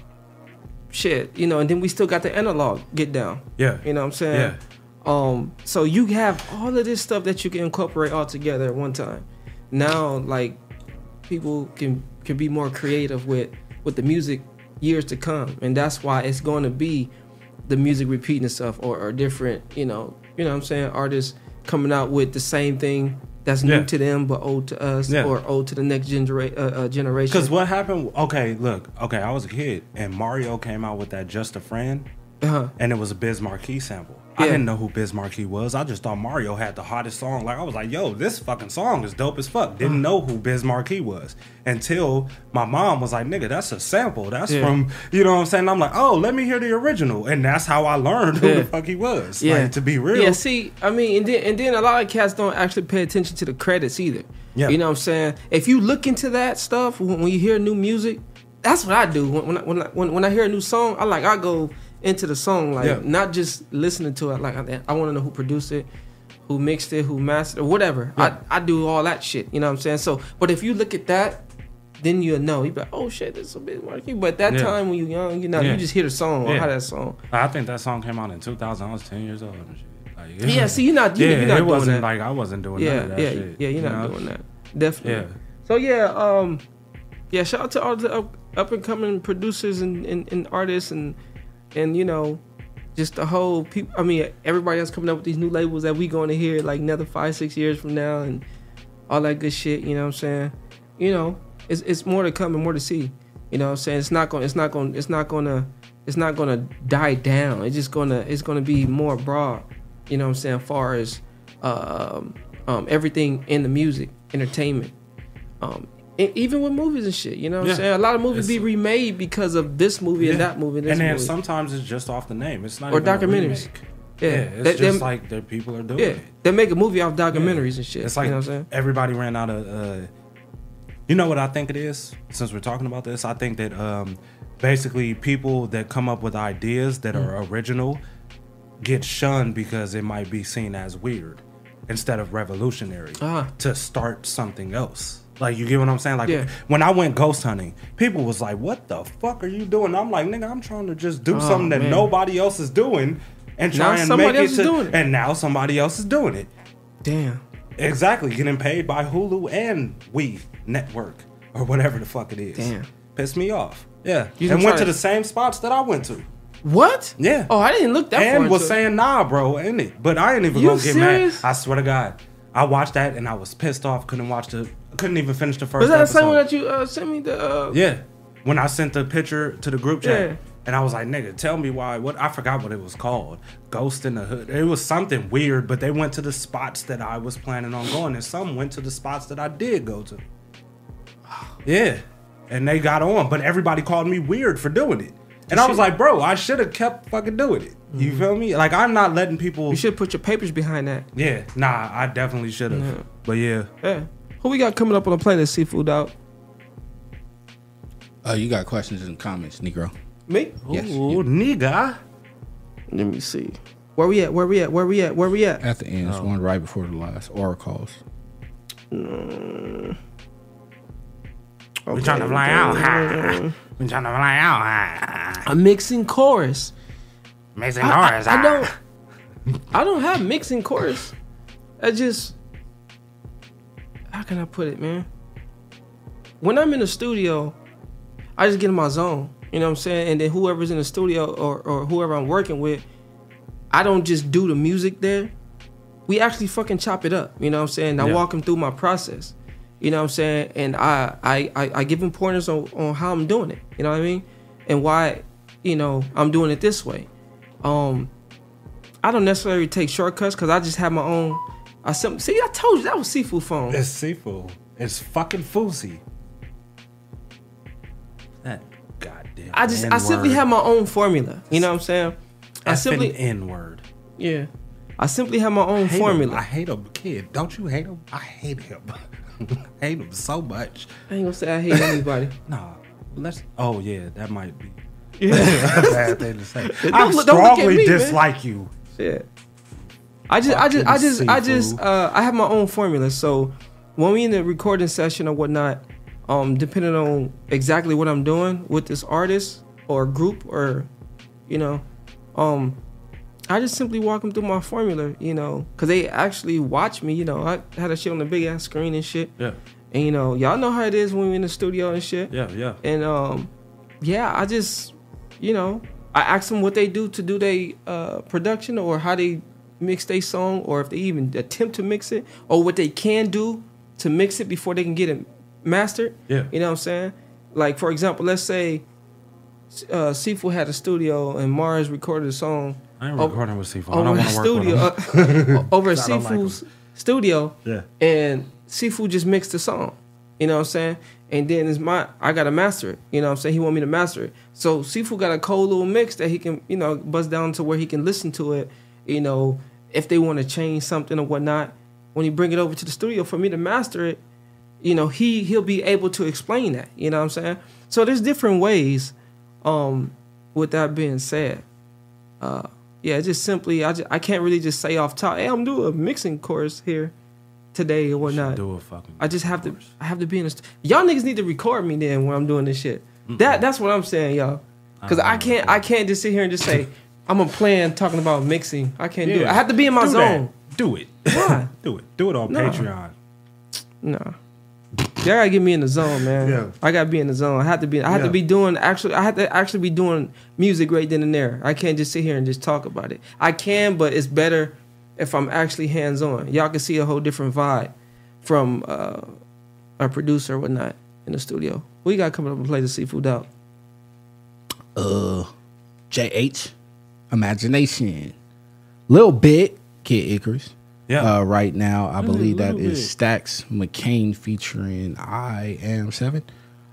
shit. You know, and then we still got the analog get down. Yeah. You know what I'm saying? Yeah. Um, so you have all of this stuff that you can incorporate all together at one time. Now, like people can can be more creative with with the music years to come, and that's why it's going to be the music repeating itself or, or different. You know, you know what I'm saying artists coming out with the same thing that's new Yeah. to them but old to us Yeah. or old to the next genera- uh, uh, generation. Because what happened? Okay, look. Okay, I was a kid, and Mario came out with that "Just a Friend," Uh-huh. and it was a Biz Markie sample. I didn't know who Biz Markie was. I just thought Mario had the hottest song. Like I was like, "Yo, this fucking song is dope as fuck." Didn't Uh-huh. know who Biz Markie was until my mom was like, "Nigga, that's a sample. That's Yeah. from you know what I'm saying." I'm like, "Oh, let me hear the original," and that's how I learned who Yeah. the fuck he was. Yeah, Like, to be real. Yeah, see, I mean, and then and then a lot of cats don't actually pay attention to the credits either. Yeah. you know what I'm saying. If you look into that stuff when, when you hear new music, that's what I do. When when I, when I, when, when I hear a new song, I like I go into the song like Yeah. not just listening to it. Like I, I want to know who produced it. Who mixed it? Who mastered it? Whatever. Yeah. I, I do all that shit. You know what I'm saying? So, but if you look at that, then you'll know. You be like, oh shit, this is a Biz Markie. But that Yeah. time when you're young, you know, Yeah. you just hear the song or how that song. I think that song came out in 2000. I was 10 years old. Like, Yeah, see, you're not- you- yeah, you're not it doing wasn't that. like I wasn't doing yeah, none of that yeah, shit. yeah. You're you not know? doing that. Definitely. Yeah. So yeah, um, yeah. Shout out to all the up, up and coming producers and, and, and artists and and you know, just the whole people. I mean, everybody else coming up with these new labels that we going to hear like another five, six years from now and all that good shit. You know what I'm saying? You know, it's it's more to come and more to see. You know what I'm saying? It's not going. It's not going. It's not going to. It's not going to die down. It's just gonna. It's gonna be more broad. You know what I'm saying? As far as um, um, everything in the music, entertainment, um, even with movies and shit. You know what Yeah. I'm saying? A lot of movies It's- be remade because of this movie and that movie and this and then movie. sometimes it's just off the name. It's not Or even a documentaries. Yeah. Yeah, it's They- just them- like that people are doing yeah, it. they make a movie off documentaries and shit. It's like you know what I'm saying? everybody ran out of. Uh, you know what I think it is? Since we're talking about this, I think that um, basically people that come up with ideas that Mm. are original get shunned because it might be seen as weird instead of revolutionary Ah. to start something else. Like you get what I'm saying? Like Yeah. when I went ghost hunting, people was like, "What the fuck are you doing?" I'm like, "Nigga, I'm trying to just do Oh, something that man. nobody else is doing." And Now try and somebody make else it is to, doing it. and now somebody else is doing it. Damn. Exactly, getting paid by Hulu and We Network or whatever the fuck it is. Damn. Pissed me off. Yeah. You and went to the same spots that I went to. What? Yeah. Oh, I didn't look that far. and was saying nah, bro, ain't it. But I ain't even You gonna get mad. I swear to God. I watched that and I was pissed off. Couldn't watch the couldn't even finish the first Was that the same one that you uh, sent me the? Uh, Yeah. When I sent the picture to the group chat. Yeah. And I was like, nigga, tell me why. What I forgot what it was called. Ghost in the Hood. It was something weird, but they went to the spots that I was planning on going, and some went to the spots that I did go to. Yeah. And they got on, but everybody called me weird for doing it. And I was like, bro, I should have kept fucking doing it. You feel me? Like I'm not letting people You should put your papers behind that. Yeah, nah, I definitely should have. Yeah. But yeah. Yeah. Who we got coming up on the playlist? Sifu out. Uh, you got questions in the comments, Negro. Me? Yes. Ooh, nigga. Let me see. Where we at? Where we at? Where we at? Where we at? At the end, it's Oh. one right before the last. Or calls. Mm. We trying to fly out high. We trying to fly out high. A mixing chorus. Mixing I- chorus. I, I don't. I don't have mixing chorus. I just. How can I put it, man? When I'm in the studio, I just get in my zone. You know what I'm saying? And then whoever's in the studio or, or whoever I'm working with, I don't just do the music there. We actually fucking chop it up. You know what I'm saying? I Yeah. walk them through my process. You know what I'm saying? And I I I, I give them pointers on, on how I'm doing it. You know what I mean? And why, you know, I'm doing it this way. Um, I don't necessarily take shortcuts because I just have my own. I sim- see. I told you that was Sifu phone. It's Sifu. It's fucking fousey. That goddamn. I just I simply have my own formula. You know what I'm saying? I simply N word. yeah. I simply have my own hate formula. Him. I hate him, kid. Don't you hate him? I hate him. I hate him so much. I ain't gonna say I hate anybody. Nah, let's. Oh yeah, that might be. Yeah. That's a bad thing to say. Don't I look- look at strongly me, man. dislike you. Shit. I just, I just, I Fucking just, I just, uh, I have my own formula. So when we in the recording session or whatnot, um, depending on exactly what I'm doing with this artist or group or, you know, um, I just simply walk them through my formula, you know, because they actually watch me. You know, I had a shit on the big ass screen and shit. Yeah. And you know, y'all know how it is when we're in the studio and shit. Yeah, yeah. And um, yeah, I just, you know, I ask them what they do to do their uh, production or how they mix their song or if they even attempt to mix it or what they can do to mix it before they can get it mastered. Yeah. You know what I'm saying? Like for example, let's say uh, Sifu had a studio and Mars recorded a song. I ain't o- recording with Sifu. I Over don't a wanna work studio, uh, over at I don't like studio. Yeah. And Sifu just mixed the song. You know what I'm saying? And then it's my I gotta master it. You know what I'm saying? He want me to master it. So Sifu got a cold little mix that he can, you know, buzz down to where he can listen to it, you know, if they want to change something or whatnot. When you bring it over to the studio for me to master it, you know, he he'll be able to explain that. You know what I'm saying? So there's different ways. Um, with that being said, uh, yeah, just simply I just, I can't really just say off top, hey, I'm doing a mixing course here today or whatnot. do a fucking I just have to I have to be in the st- y'all niggas need to record me then when I'm doing this shit. That that's what I'm saying, y'all. Cause I can't I can't just sit here and just say I'm a plan talking about mixing. I can't do it. I have to be in my Do zone. that. Do it. Why? do it. Do it on No. Patreon. No. Y'all gotta get me in the zone, man. Yeah. I gotta be in the zone. I have to be. I have Yeah. to be doing actually. I have to actually be doing music right then and there. I can't just sit here and just talk about it. I can, but it's better if I'm actually hands on. Y'all can see a whole different vibe from uh, a producer or whatnot in the studio. What you got coming up and play the Sifu out? Uh, JH, Imagination, Little Bit, Kid Icarus. Yeah. Uh, right now, I Mm, believe that Lil is Bit. Stacks McCain featuring I Am Seven.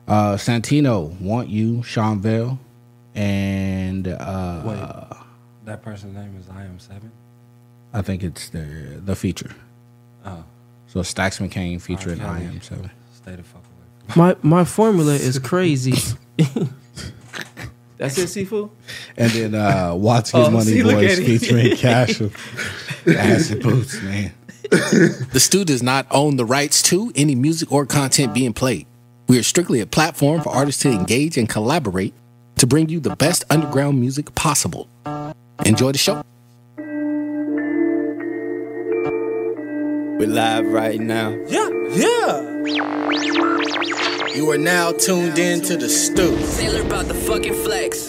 Uh, Santino, Want You, Sean Vale, and uh, Wait. That person's name is I am seven. I think it's the the feature. Oh. So Stacks McCain featuring Kelly. I Am Seven. Stay the fuck away. My my formula is crazy. That's it, Sifu. And then uh, Watts Oh, His Money see, look Boys at it. featuring Cash of Acid Boots, man. The Stu does not own the rights to any music or content being played. We are strictly a platform for artists to engage and collaborate to bring you the best underground music possible. Enjoy the show. We're live right now. Yeah, yeah. You are now tuned in to the Stu. Sailor about the fucking flex.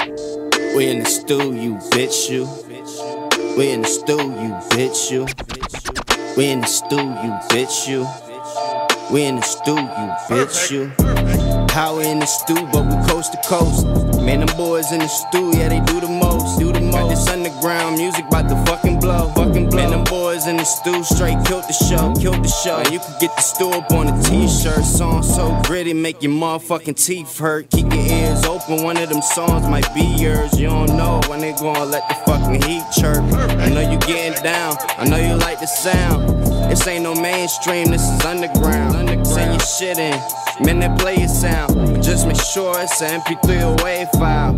We in the Stu, you bitch, you. We in the Stu, you bitch, you. We in the Stu, you bitch, you. We in the Stu, you bitch, you. Power in the Stu, but we coast to coast. Man, them boys in the Stu, yeah, they do the most. Do the most. Got this underground music about to fucking blow. Fucking blow. Man, them boys in the Stu straight killed the show. Killed the show. And you can get the Stu up on a t-shirt. Song so gritty, make your motherfucking teeth hurt. Keep your ears open, one of them songs might be yours. You don't know when they gonna let the fucking heat chirp. I know you getting down, I know you like the sound. This ain't no mainstream, this is underground. Send your shit in, man, that play it sound. But just make sure it's an MP3 or WAV file.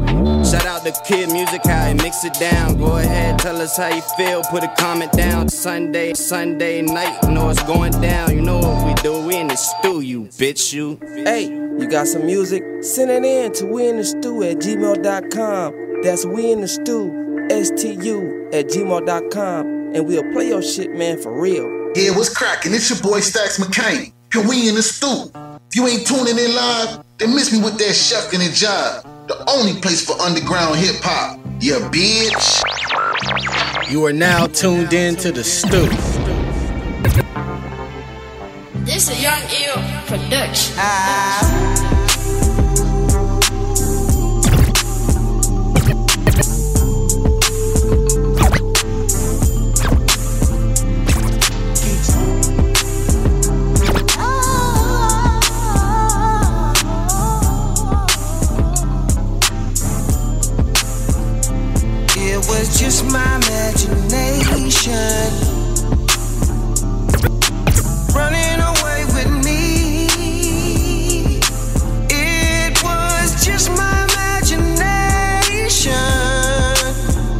Shout out to Kid Music, how he mix it down. Go ahead, tell us how you feel, put a comment down. Sunday, Sunday night, you know it's going down. You know what we do, we in the Stu, you bitch, you. Hey, you got some music? Send it in to we in the Stu at gmail.com. That's we in the Stu, S-T-U at gmail.com. And we'll play your shit, man, for real. Yeah, what's cracking? It's your boy Stacks McCain. And we in the Stu. If you ain't tuning in live, then miss me with that chef and the job. The only place for underground hip hop. Yeah, bitch. You are now tuned in to the Stu. This is Young Ill production. It just my imagination running away with me. It was just my imagination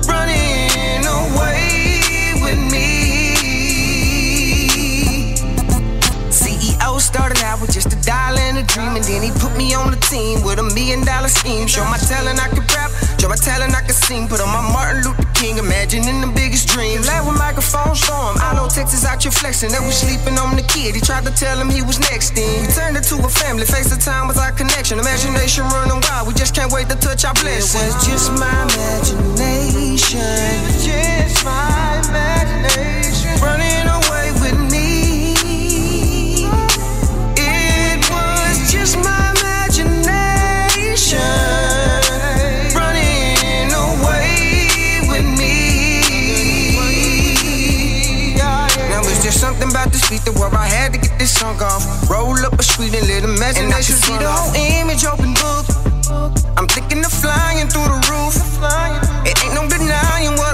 running away with me. CEO started out with just a dollar and a dream, and then he put me on the team with a million dollar scheme. Show my talent I could rap, show my talent I could sing. Put on my Martin Luther King imagining the biggest dreams. Laugh with microphone storm. I know Texas out here flexing. They was sleeping on the kid. He tried to tell him he was next in. We turned it to a family. Face the time was our connection. Imagination running wild. We just can't wait to touch our blessings. It was just my imagination. It was just my imagination. This beat where I had to get this song off. Roll up a street and let imagination And I can see the whole image open book. I'm thinking of flying through the roof. It ain't no denying what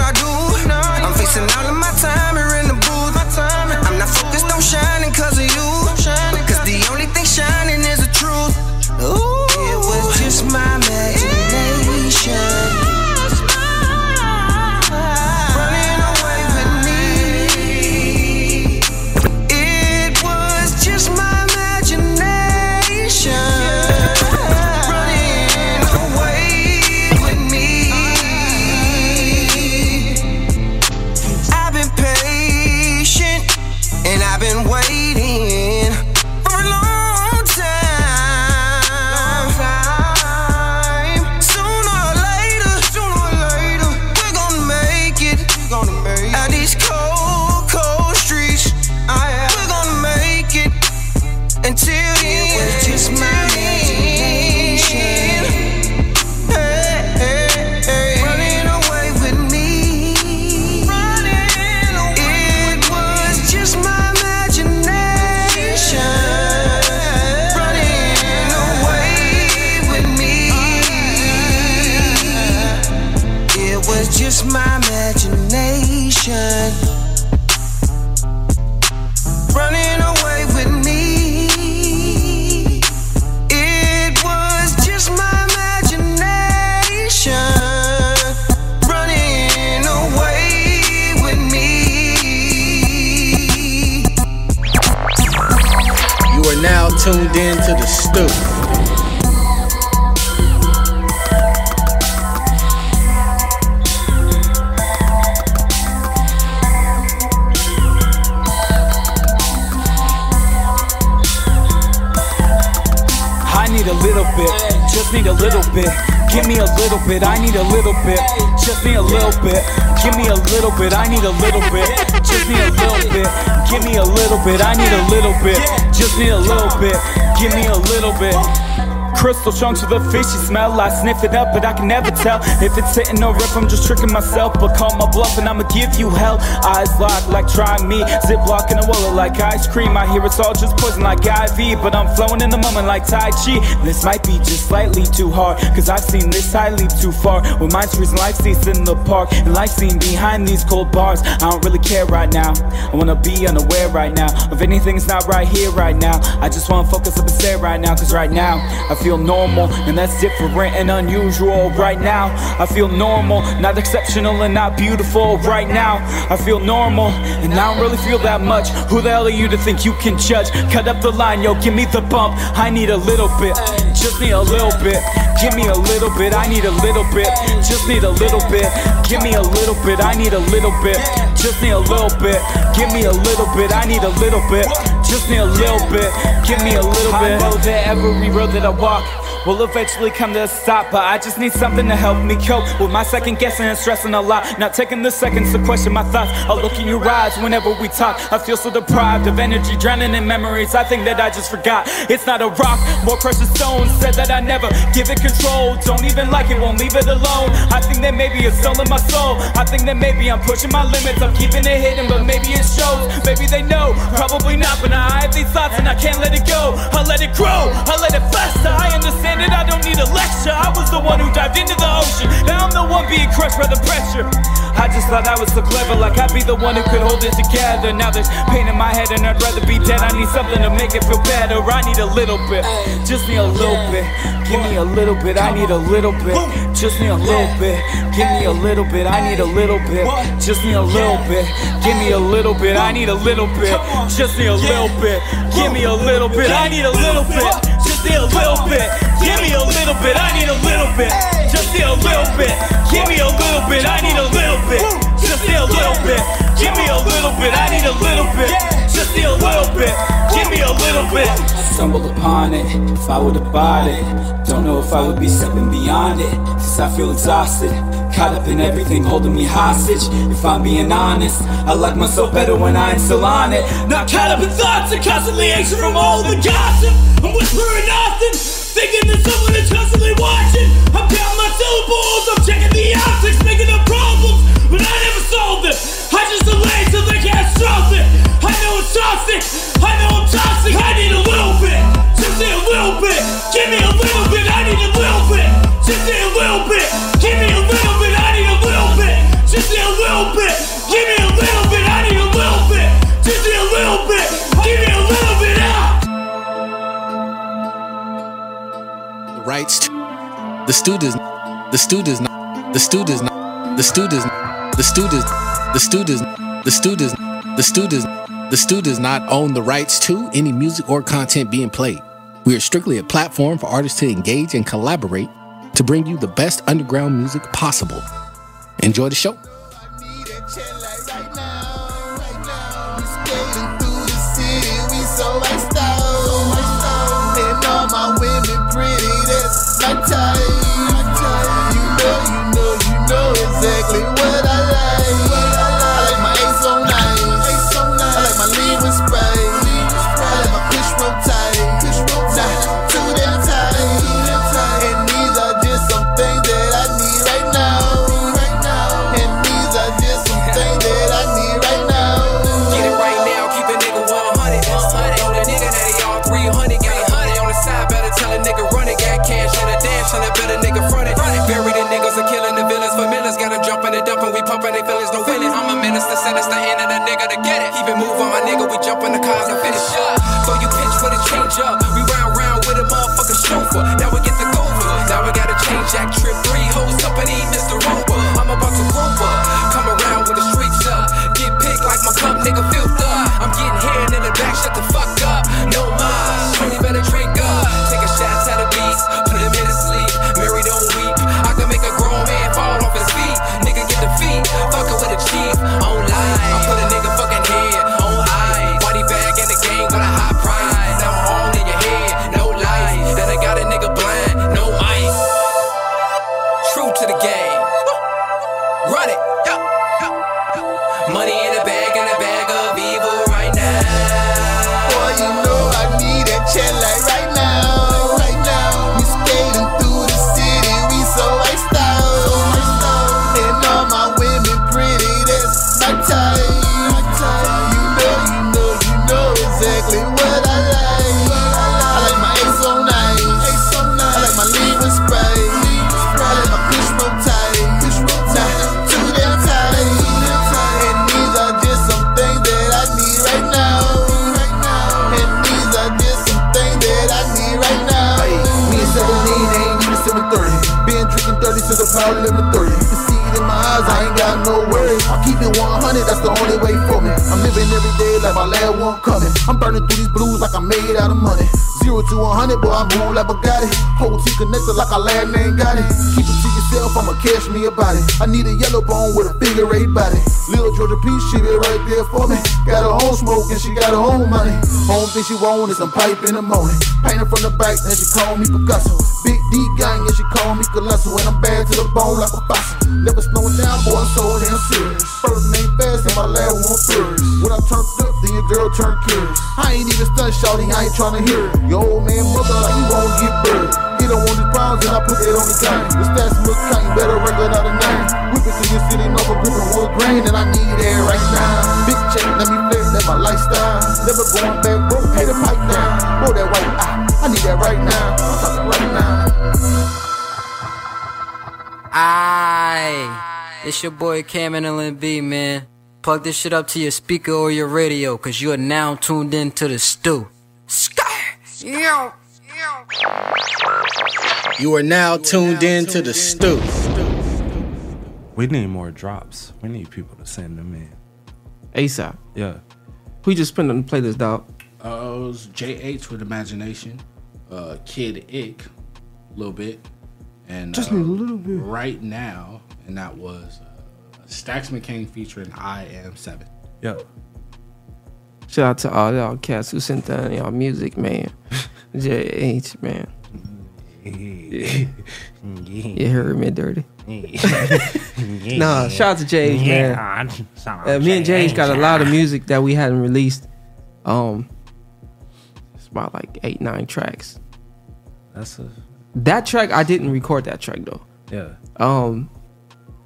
chunks with the fishy smell. I sniff it up, but I can never tell if it's hitting or if I'm just tricking myself. But call my bluff and I'ma give you hell. Eyes locked like try me. Ziploc in a wallet like ice cream. I hear it's all just poison like IV, but I'm flowing in the moment like Tai Chi. This might be just slightly too hard, cause I've seen this high leap too far. With mind's freezing life seats in the park, and life seen behind these cold bars. I don't really care right now. I wanna be unaware right now of anything's not right here right now. I just wanna focus up and stare right now, cause right now I feel normal, and that's different and unusual. Right now I feel normal, not exceptional and not beautiful. Right now I feel normal, and I don't really feel that much. Who the hell are you to think you can judge? Cut up the line, yo, give me the bump. I need a little bit, just need a little bit. Give me a little bit, I need a little bit, just need a little bit. Give me a little bit, I need a little bit, just need a little bit. Give me a little bit, I need a little bit, just need a little bit. Give me a little bit. I know that every road that I walk will eventually come to a stop, but I just need something to help me cope with my second guessing and stressing a lot. Not taking the seconds to question my thoughts. I look in your eyes whenever we talk. I feel so deprived of energy, drowning in memories. I think that I just forgot. It's not a rock, more precious stones. Said that I never give it control. Don't even like it, won't leave it alone. I think that maybe it's still in my soul. I think that maybe I'm pushing my limits. I'm keeping it hidden, but maybe it shows. Maybe they know, probably not. But I have these thoughts and I can't let it go. I let it grow, I let it fester. I understand it, I don't need a lecture. I was the one who dived into the ocean. Now I'm the one being crushed by the pressure. I just thought I was so clever, like I'd be the one who could hold it together. Now there's pain in my head and I'd rather be dead. I need something to make it feel better. I need a little bit, just need a little bit. Give me a little bit, I need a little bit. Just need a little bit. Give me a little bit, I need a little bit. Just need a little bit. Give me a little bit, I need a little bit. Just need a little bit. Give me a little bit, I need a little bit. Just a little bit. Give me a little bit. I need a little bit. Just a little bit. Give me a little bit. I need a little bit. Just a little bit. Give me a little bit. I need a little bit. Just a little bit. Give me a little bit. Stumbled upon it, if I would have bought it. Don't know if I would be stepping beyond it. Cause I feel exhausted. Caught up in everything holding me hostage. If I'm being honest, I like myself better when I ain't still on it. Not caught up in thoughts and constantly anxious from all the gossip. I'm whispering often, thinking that someone is constantly watching. I'm my syllables, I'm checking the optics, making up problems, but I never solve them. I just delay till they catastrophic. I know it's toxic, I know I'm toxic. I need a rights the students, the students, the students, the students, the students, the students, the students, the students, the students not own the rights to any music or content being played. We are strictly a platform for artists to engage and collaborate to bring you the best underground music possible. Enjoy the show. Chauffeur. Now we get the Gover. Now we gotta change that trip. Coming. I'm burning through these blues like I'm made out of money. Zero to 100, boy, I move like a Bugatti. Whole T connected like our last name got it. Keep it to yourself, I'ma catch me about it. I need a yellow bone with a figure eight body. Little Georgia Peach, she be right there for me. Got her own smoke and she got her own money. Home thing she want is some pipe in the morning. Painted from the back, then she call me Picasso. Big D gang, and she call me Colossal. And I'm bad to the bone like a fossil. Never slowing down, boy, I'm so damn serious. First name fast and my last one furious. When I turned up, then your girl turned curious. I ain't even stunned, shouting, I ain't tryna hear it. Your old man mother, like he won't get buried. He don't want these pounds, and I put that on the game. The stats look kind, better record out a name. Whip it to your city, for gripping wood grain, and I need that right now. Big check, let me flex, that my lifestyle. Never going back, broke, pay the pipe down. Roll that white, ah, I need that right now. I'm talking right now. Aye. It's your boy Cameron LNB, man. Plug this shit up to your speaker or your radio, cause you are now tuned in to the Stu. Yo. You are now tuned in to the Stu. We need more drops. We need people to send them in. ASAP. Yeah. Who you just put on the playlist, dog? Uh, it was JH with Imagination. uh, Kid Ick a little bit, and Just uh, need a little bit. right now, and that was uh, Stax McCain featuring I Am Seven. Yep. Shout out to all y'all cats who sent down y'all music, man. JH, man. You heard me dirty. nah, shout out to Jage, man. Uh, me and Jage got a lot of music that we hadn't released. Um, it's about like eight, nine tracks. That's a That track, I didn't record that track though. yeah. Um,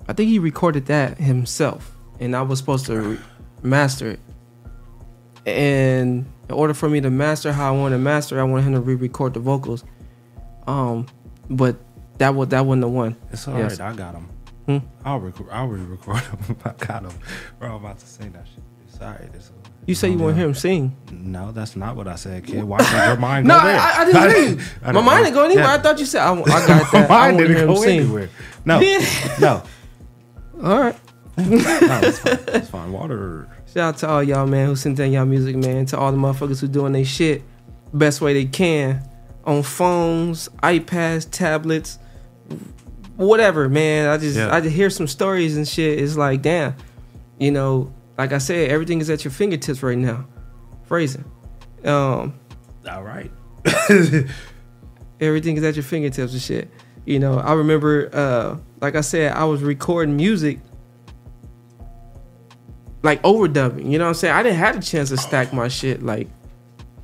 I think he recorded that himself, and I was supposed to re- master it. And in order for me to master how I want to master, I wanted him to re-record the vocals. Um, but that was that wasn't the one. It's all right. Yes. I got him. Hmm? I'll record. I'll re-record him. I got him. Bro, I'm about to say that shit. It's all right. It's, You say you want to hear him sing? no, that's not what I said, kid. Why did your mind No, go there? I, I didn't. I My mind didn't go anywhere. yeah. I thought you said I, I got that. My mind didn't go sing. anywhere. No, no. All right. no, it's fine. Fine. Water. Shout out to all y'all, man, who sent in y'all music, man. To all the motherfuckers who doing their shit best way they can on phones, iPads, tablets, whatever, man. I just Yeah. I just hear some stories and shit. It's like, damn, you know, like I said, everything is at your fingertips right now. Phrasing. Um, All right. everything is at your fingertips and shit. You know, I remember, uh, like I said, I was recording music, like overdubbing. You know what I'm saying? I didn't have a chance to stack my shit like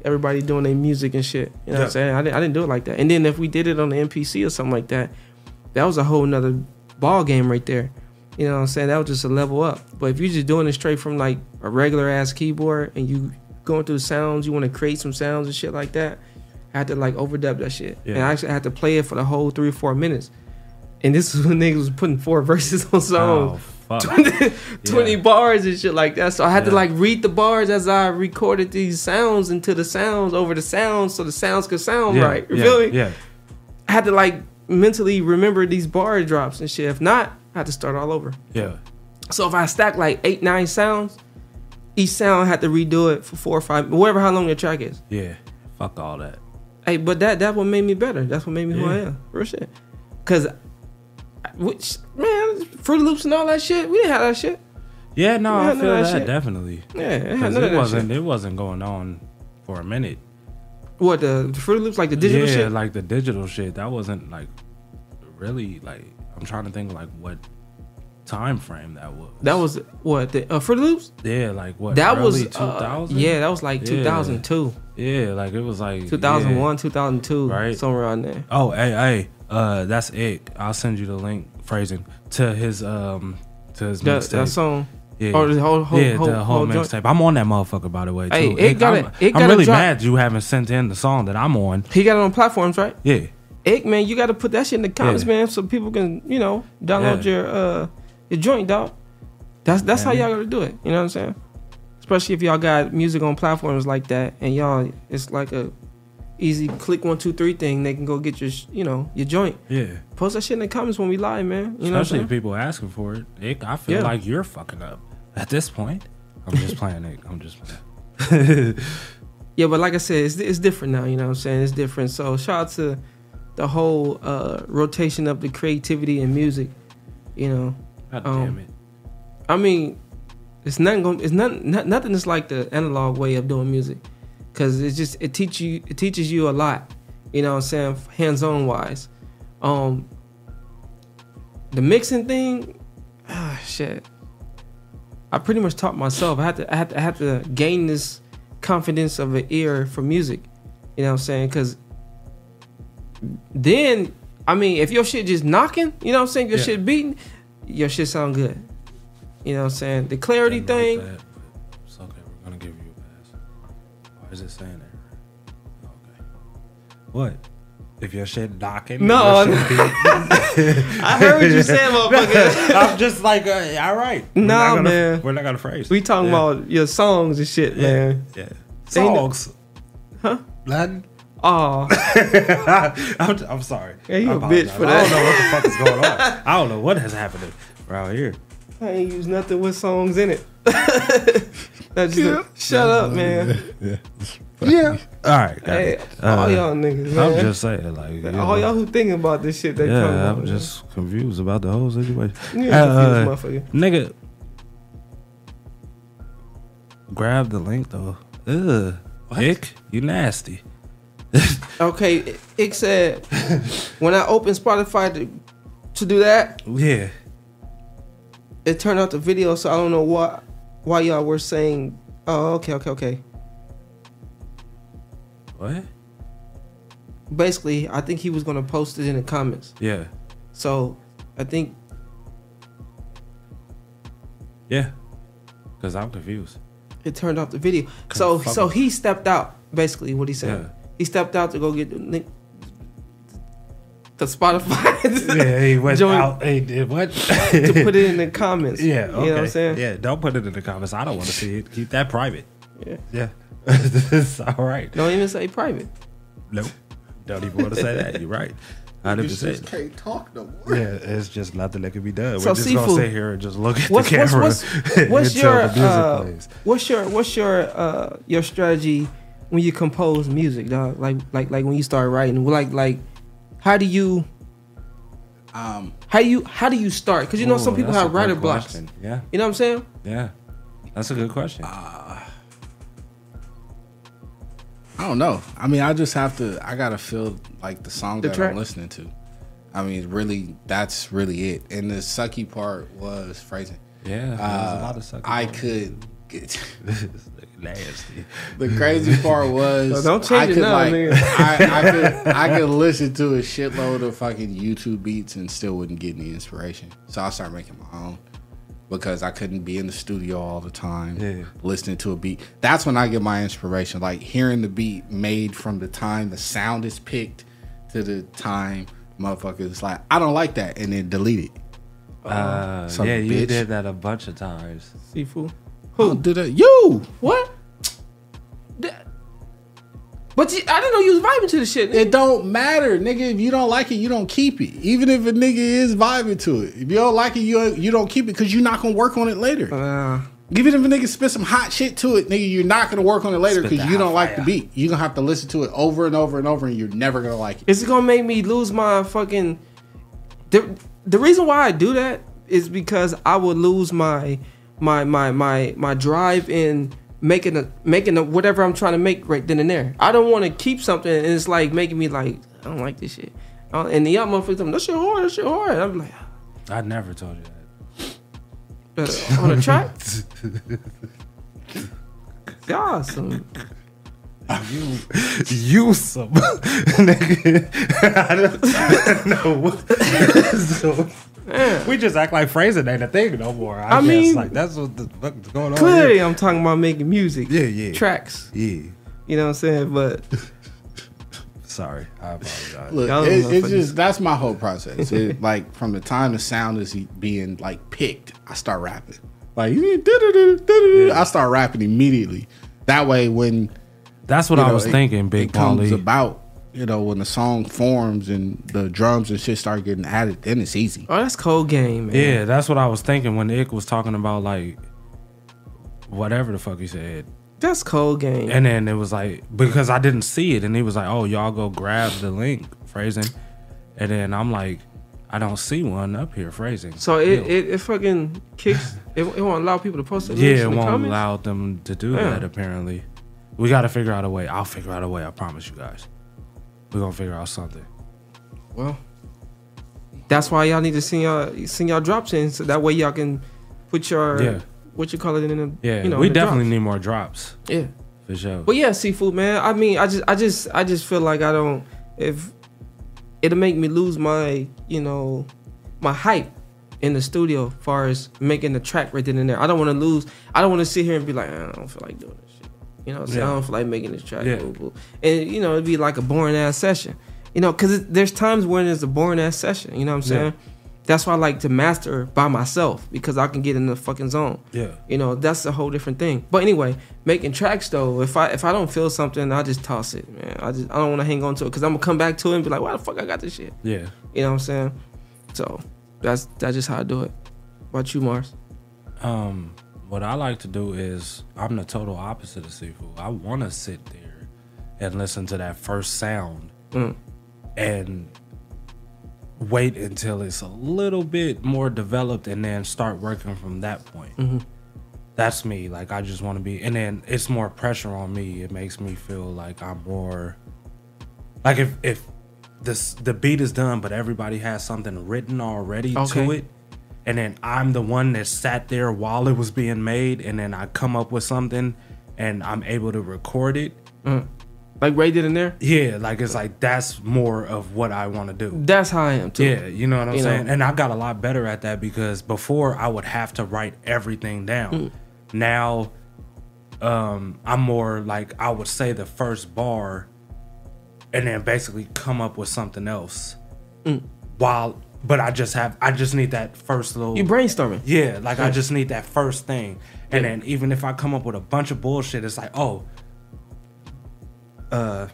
everybody doing their music and shit. You know what I'm saying? I didn't, I didn't do it like that. And then if we did it on the MPC or something like that, that was a whole nother ball game right there. You know what I'm saying? That was just a level up. But if you're just doing it straight from like a regular ass keyboard and you going through sounds, you want to create some sounds and shit like that, I had to like overdub that shit. Yeah. And I actually had to play it for the whole three or four minutes. And this is when niggas was putting four verses on songs. Oh, fuck. 20, 20 bars and shit like that. So I had to like read the bars as I recorded these sounds into the sounds over the sounds so the sounds could sound Yeah, right. You yeah, feel me? yeah. I had to like mentally remember these bar drops and shit. If not, I had to start all over. Yeah. So if I stack like eight, nine sounds, each sound I had to redo it for four or five, whatever how long the track is. Yeah. Fuck all that. Hey, but that that what made me better. That's what made me who I am. Real shit. Cause, which man, Fruit Loops and all that shit, we didn't have that shit. Yeah, no, I feel of that, definitely. Yeah, it had 'Cause none of it wasn't. shit. It wasn't going on for a minute. What the, the Fruity Loops like the digital yeah, shit? like the digital shit. That wasn't like really like. I'm trying to think like what time frame that was. that was what the uh, Loops. Yeah, like what? That was, uh, 2000. yeah, that was like 2002. Yeah, like it was like 2001, yeah. 2002, right? somewhere around there. Oh, hey, hey, uh, that's it. I'll send you the link phrasing to his um to his That- mixtape. that song? Yeah, Or the whole- whole- yeah, whole- the whole, whole mixtape. I'm on that motherfucker by the way. Too. Hey, it gotta- I'm, it I'm really mad you haven't sent in the song that I'm on. He got it on platforms, right? Yeah, Egg man, you got to put that shit in the comments, Yeah. man, so people can you know download Yeah. your uh your joint, dog. That's that's how y'all gotta do it. You know what I'm saying? Especially if y'all got music on platforms like that, and y'all it's like a easy click one two three thing. They can go get your you know your joint. yeah. Post that shit in the comments when we live, man. You know Especially if people asking for it. Nick, I feel Yeah. like you're fucking up at this point. I'm just playing it. I'm just playing. Yeah, but like I said, it's, it's different now. You know what I'm saying? It's different. So shout out to the whole uh, rotation of the creativity in music. You know. God Um, damn it. I mean, it's not Going, it's not, not nothing. Is like the analog way of doing music, because it's just it teach you. It teaches you a lot. You know what I'm saying? Hands on wise. Um. The mixing thing, ah, shit. I pretty much taught myself. I had to. I had to. I had to gain this confidence of an ear for music. You know what I'm saying? Because then, I mean, if your shit just knocking, you know what I'm saying? Your Yeah. shit beating, your shit sound good. You know what I'm saying? The clarity thing. That, it's okay. We're gonna give you a pass. Why is it saying that? Okay. What? If your shit knocking? No, shit I heard what you said, motherfucker. I'm just like, uh, all right. We're Nah, man. We're not gonna phrase. We talking Yeah. about your songs and shit, Yeah, man. yeah. Songs. Huh? Latin. Oh, I'm, I'm sorry. Yeah, you I a bitch apologize. for I don't know what the fuck is going on. I don't know what has happened around here. I ain't use nothing with songs in it. That's just shut up, man. Yeah. Yeah. All right, Hey, it. all Uh, y'all niggas, I'm just saying, like, All know. y'all who thinking about this shit, they yeah, on. I'm just confused about the whole situation. You ain't Uh, confused, motherfucker. nigga, grab the link though. Ugh, Ick, you nasty. Okay, it said when I opened Spotify to to do that, Yeah, it turned out the video. So I don't know why why y'all were saying. Oh, okay, okay, okay. what? Basically, I think he was gonna post it in the comments. Yeah, So I think yeah. Cause I'm confused. it turned off the video. So so he stepped out. Basically, what he said. Yeah. He stepped out to go get the. The Spotify. Yeah, he went joint out. He did what? to put it in the comments. Yeah, you okay. know what I'm saying. Yeah, don't put it in the comments. I don't want to see it. Keep that private. Yeah. Yeah, it's all right. Don't even say private. Nope. Don't even want to say that. You're right. Hundred You just percent. can't talk no more. Yeah, it's just nothing that can be done. So We're just gonna sit here and just look at what's, the camera what's, what's until your the uh, what's your what's your uh, your strategy when you compose music, dog? Like like like when you start writing, like like how do you um how you how do you start? Because you know some people have writer good blocks. question. Yeah. You know what I'm saying? Yeah, that's a good question. I don't know. I mean, I just have to. I gotta feel like the song The that track? I'm listening to. I mean, really, that's really it. And the sucky part was phrasing. Yeah, there was a lot of sucky I could get nasty. The crazy part was No, don't change I it could now, like nigga. I, I could I could listen to a shitload of fucking YouTube beats and still wouldn't get any inspiration. So I started making my own because I couldn't be in the studio all the time Yeah. listening to a beat. That's when I get my inspiration, like hearing the beat made from the time the sound is picked to the time motherfuckers like I don't like that and then delete it. Uh, Son yeah, a you bitch. did that a bunch of times. Sifu. Who did it? You. What? But you, I didn't know you was vibing to the shit. It don't matter, nigga. If you don't like it, you don't keep it. Even if a nigga is vibing to it, if you don't like it, you you don't keep it because you're not gonna work on it later. Uh, Even if a nigga spit some hot shit to it, nigga, you're not gonna work on it later because you don't like the beat. You're gonna have to listen to it over and over and over, and you're never gonna like it. Is it gonna make me lose my fucking? The the reason why I do that is because I would lose my my my my my drive in making a making a whatever I'm trying to make right then and there. I don't want to keep something and it's like making me like I don't like this shit. Uh, And the young motherfuckers, me, that shit hard, that shit hard. I'm like, I never told you that. uh, on a track. Y'all some You, you some nigga. I don't know. So, we just act like phrasing ain't a thing no more. I, I guess. mean, like that's what the fuck is going on. clearly here. I'm talking about making music. Yeah, yeah. Tracks. Yeah. You know what I'm saying? But Sorry, I apologize. Look, it, it's just that's my whole process. It, like from the time the sound is being like picked, I start rapping. Like I start rapping immediately. That way, when That's what you I know, was it- thinking, Big it comes about. You know, when the song forms and the drums and shit start getting added, then it's easy. oh, that's cold game, man. Yeah, that's what I was thinking when Ick was talking about like whatever the fuck he said. That's cold game. And then it was like because I didn't see it, and he was like, "Oh, y'all go grab the link phrasing," and then I'm like, "I don't see one up here phrasing." So it, it, it fucking kicks. It, it won't allow people to post it. yeah, it won't comments. allow them to do Yeah. that. Apparently, we got to figure out a way. I'll figure out a way. I promise you guys. We're gonna figure out something. Well, that's why y'all need to send y'all send y'all drops in, so that way y'all can put your Yeah. what you call it in the Yeah, you know we the definitely drops. need more drops. Yeah. for sure. But yeah, Sifu man. I mean, I just I just I just feel like I don't if it'll make me lose my you know my hype in the studio, far as making the track right then and there. I don't want to lose. I don't want to sit here and be like, ah, I don't feel like doing this shit. You know, what I'm saying? I don't feel like making this track. Yeah. boo, boo. And you know, it'd be like a boring ass session. You know, because there's times when it's a boring ass session. You know what I'm Yeah. saying? That's why I like to master by myself because I can get in the fucking zone. Yeah. You know, that's a whole different thing. But anyway, making tracks though, if I if I don't feel something, I just toss it, man. I just I don't want to hang on to it because I'm gonna come back to it and be like, why the fuck I got this shit? Yeah. You know what I'm saying? So that's that's just how I do it. What about you, Mars? Um, what I like to do is I'm the total opposite of Sifu. I want to sit there and listen to that first sound Mm. and wait until it's a little bit more developed and then start working from that point. Mhm. That's me. Like I just want to be, and then it's more pressure on me. It makes me feel like I'm more like if if this the beat is done, but everybody has something written already to it, and then I'm the one that sat there while it was being made, and then I come up with something, and I'm able to record it. Mm. Like Ray did in there. Yeah, like it's like that's more of what I want to do. That's how I am too. Yeah, you know what I'm You know. saying? And I got a lot better at that because before I would have to write everything down. Mm. Now um I'm more like I would say the first bar and then basically come up with something else. Mm. While but I just have I just need that first little You brainstorming. Yeah, like I just need that first thing. And Yeah. then even if I come up with a bunch of bullshit, it's like, oh, uh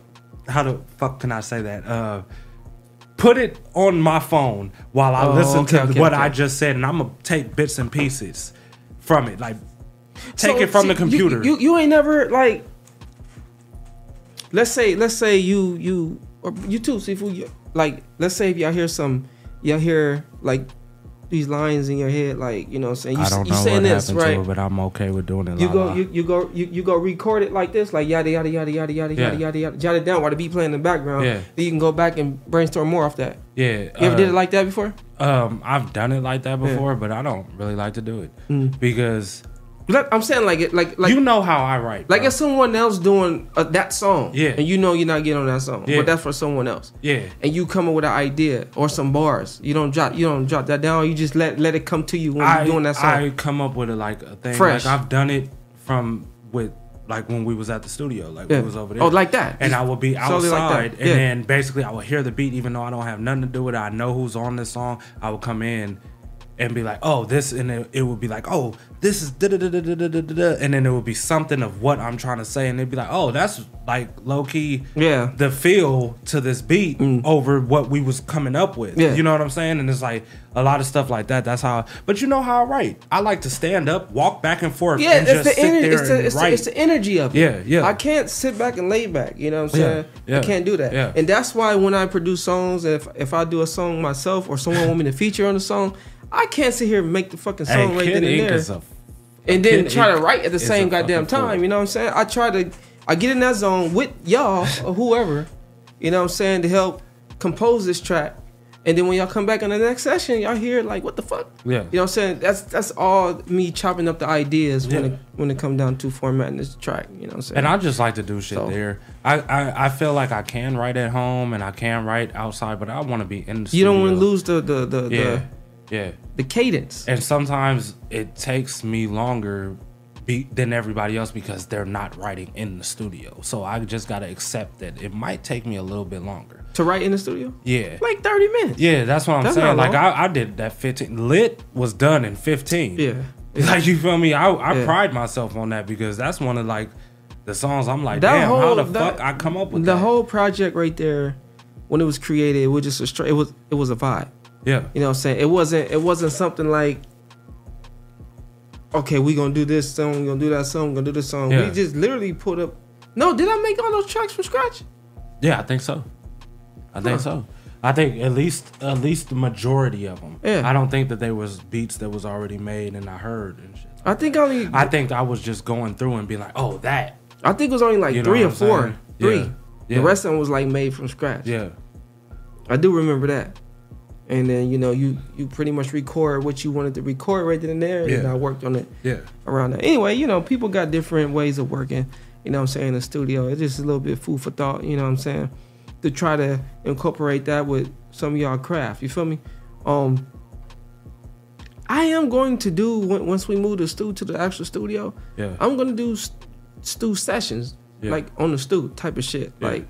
how the fuck can I say that? Uh put it on my phone while I Oh, listen okay, to okay, what okay. I just said and I'm gonna take bits and pieces from it. Like take So, it from see, the computer. You, you ain't never like. Let's say let's say you you or you too Sifu. You, like let's say if y'all hear some y'all hear like these lines in your head like you know what I'm saying you, I s- don't you know saying what this happened right. to it, but I'm okay with doing it. you la go la. you, you go you, you go record it like this like yada yada yada yada yada Yeah. yada yada yada jot it down while the beat playing in the background. Yeah. Then you can go back and brainstorm more off that. Yeah. You ever did it like that before? Um, I've done it like that Yeah. before, but I don't really like to do it Mm. because Like, I'm saying like it like like you know how I write. Like if someone else doing uh, that song, Yeah. and you know you're not getting on that song, Yeah. but that's for someone else, Yeah. and you come up with an idea or some bars, you don't drop you don't drop that down, you just let let it come to you when I, you're doing that song. I come up with it like a thing. Fresh. Like I've done it from with like when we was at the studio, like Yeah. we was over there. Oh, like that. And I would be solely like outside, and then basically I would hear the beat, even though I don't have nothing to do with it. I know who's on this song. I would come in and be like, oh, this, and it, it would be like, oh, this is da da da da da da da, and then it would be something of what I'm trying to say, and they'd be like, oh, that's like low key, yeah, the feel to this beat mm. over what we was coming up with, yeah. you know what I'm saying? And it's like a lot of stuff like that. That's how, I, but you know how I write. I like to stand up, walk back and forth, yeah, and it's the energy, it's the, it's, it's the energy of it. Yeah, yeah. I can't sit back and lay back. You know what I'm saying? Yeah, yeah. I can't do that. Yeah. and that's why when I produce songs, if if I do a song myself or someone want me to feature on the song. I can't sit here and make the fucking Hey, song right then and there. a- and then try to write at the same goddamn time. You know what I'm saying? I try to, I get in that zone with y'all or whoever, you know what I'm saying, to help compose this track. And then when y'all come back on the next session, y'all hear like, what the fuck? Yeah. You know what I'm saying? That's that's all me chopping up the ideas when it when it come down to formatting this track. You know what I'm saying? And I just like to do shit So- there. I, I I feel like I can write at home and I can write outside, but I want to be in the you don't want to lose the the the, Yeah, the yeah. the cadence. And sometimes it takes me longer be, than everybody else because they're not writing in the studio. So I just gotta accept that it might take me a little bit longer. to write in the studio. Yeah. Like 30 minutes. Yeah, that's what I'm That's saying. Like. I, I did that 15. Lit was done in 15. Yeah. Like you feel me? I, I Yeah. pride myself on that because that's one of like the songs I'm like, That damn, how the that- fuck I come up with the that? whole project right there when it was created it was just a straight it was it was a vibe Yeah. you know what i'm saying it wasn't it wasn't something like okay we gonna do this song we gonna do that song we gonna do this song Yeah. we just literally put up no did i make all those tracks from scratch Yeah, I think so. I think so. I think at least at least the majority of them. Yeah. I don't think that there was beats that was already made and I heard and shit. i think only I think I was just going through and being like, oh, that. i think it was only like You three or four saying? three Yeah. Yeah. the rest of them was like made from scratch Yeah. i do remember that and then you know you you pretty much record what you wanted to record right then and there and i worked on it Yeah. around that. Anyway, you know, people got different ways of working. You know what I'm saying? In the studio, it's just a little bit food for thought. You know what I'm saying? To try to incorporate that with some of y'all craft. You feel me? Um, I am going to do once we move the Stu to the actual studio. Yeah. I'm gonna do st- Stu sessions, Yeah. like on the Stu type of shit. Yeah. Like,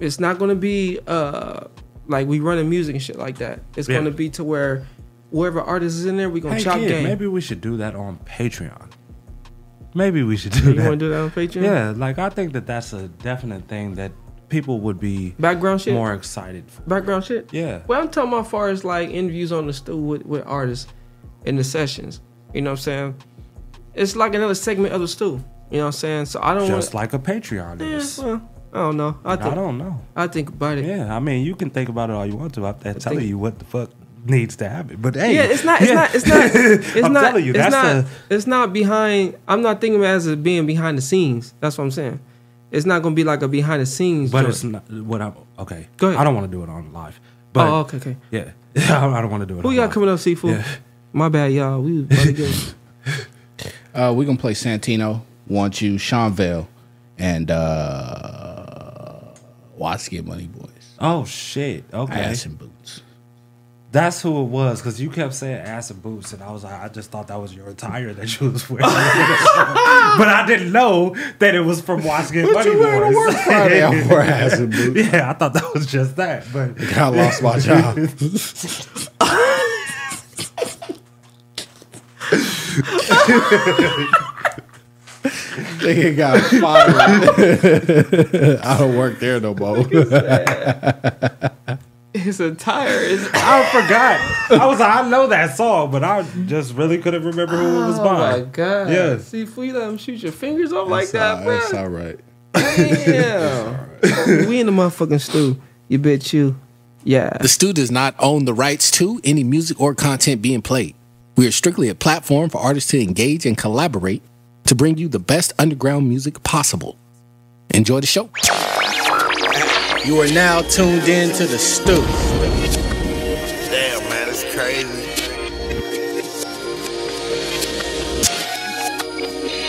it's not gonna be uh like we running music and shit like that. It's Yeah. gonna be to where whoever artist is in there, we gonna Hey, chop kid, game. maybe we should do that on Patreon. Maybe we should do You that. You wanna do that on Patreon? Yeah, like I think that that's a definite thing that people would be Background shit? more excited for. Background shit? Yeah. Well, I'm talking about far as like interviews on the Stu with, with artists in the sessions. You know what I'm saying? It's like another segment of the Stu. You know what I'm saying? So I don't Just want like a Patreon Yeah, is. well, I don't know. I, I don't know. I think about it. Yeah, I mean, you can think about it all you want to. I'm telling think- you what the fuck needs to happen. But hey, yeah, it's not. It's yeah. not. It's not. It's I'm not. telling you, it's that's not. the It's not behind. I'm not thinking of it as a being behind the scenes. That's what I'm saying. It's not gonna be like a behind the scenes. But joint. it's not what I'm okay. Go ahead. I don't want to do it on live. But oh, okay, okay. Yeah, I don't want to do it. Who on you got live. coming up, Sifu? Yeah. My bad, y'all. We about to get. Uh, we're gonna play Santino, Want You, Sean Vale, and uh Watch Get Money Boys. Oh shit! Okay, Ass and boots. That's who it was because you kept saying ass and boots, and I was like, I just thought that was your attire that you was wearing, but I didn't know that it was from What Money Boys. work Friday? I wore ass and boots. Yeah, I thought that was just that, but I lost my job. Nigga got fired. I don't work there no more. His attire is. I forgot. I was like, I know that song, but I just really couldn't remember who it was by. Oh my god! Yes. Sifu, you let him shoot your fingers off like that, bro. That's all right. Damn. we in the motherfucking Stu. You bet you. Yeah. The Stu does not own the rights to any music or content being played. We are strictly a platform for artists to engage and collaborate to bring you the best underground music possible. Enjoy the show. You are now tuned in to the Stu. Damn, man, it's crazy.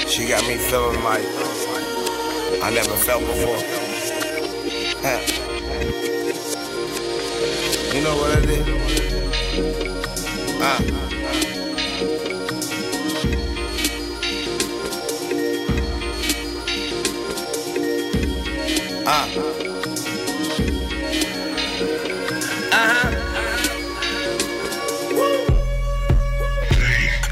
She got me feeling like I never felt before. You know what I did? Uh. Uh.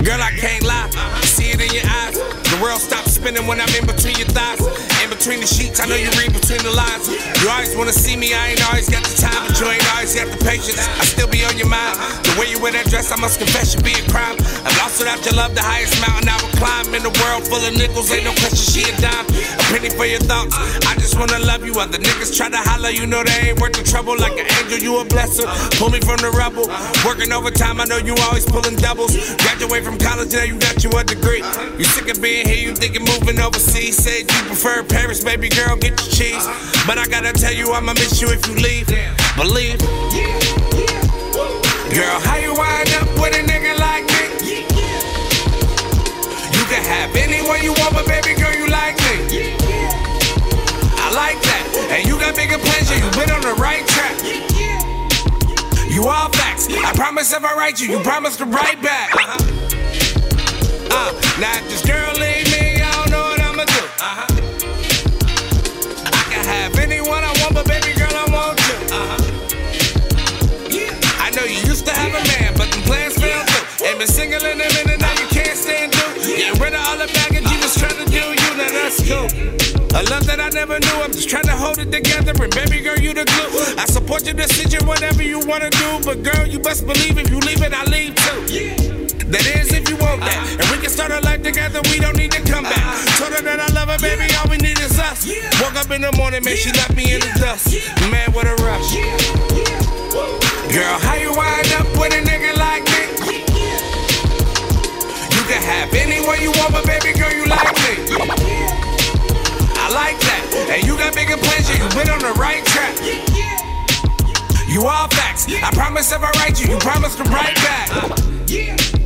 Girl, I can't lie. See it in your eyes. The world stops spinning when I'm in between your thighs. In between the sheets, I know you read between the lines. You always wanna see me, I ain't always got the time, but you ain't always got the patience. I still be on your mind. The way you wear that dress, I must confess, should be a crime. I've lost without your love, the highest mountain I would climb. In a world full of nickels, ain't no question she a dime. A penny for your thoughts. I just wanna love you. Other niggas try to holler, you know they ain't worth the trouble. Like an angel, you a blesser. Pull me from the rubble. Working overtime, I know you always pulling doubles. Graduate from college, now you got you a degree. You sick of being here, you thinking moving overseas. Said you prefer Paris, baby girl, get your cheese. But I gotta tell you, I'ma miss you if you leave. Believe. Girl, how you wind up with a nigga like me? You can have anyone you want, but baby girl, you like me. I like that. And you got bigger plans, you been on the right track. You all facts. I promise if I write you, you promise to write back. Uh-huh. Uh, now if this girl leave me, I I'ma do. Uh-huh. I can have anyone I want, but baby girl, I want you. Uh-huh. I know you used to have a man, but the plans fell through. Ain't been single in a minute, now you can't stand through. Get rid of all the baggage you was trying to do, you now that's cool. A love that I never knew, I'm just trying to hold it together. And baby girl, you the glue. I support your decision, whatever you wanna do. But girl, you best believe if you leave it, I leave too. That is if you want that. And we can start a life together, we don't need to come back. Told her that I love her, baby, all we need is us. Woke up in the morning, man, she left me in the dust. Man, what a rush. Girl, how you wind up with a nigga like me? You can have anyone you want, but baby girl, you like me. I like that. And you got bigger plans, yeah, you been on the right track. You all facts. I promise if I write you, you promise to write back.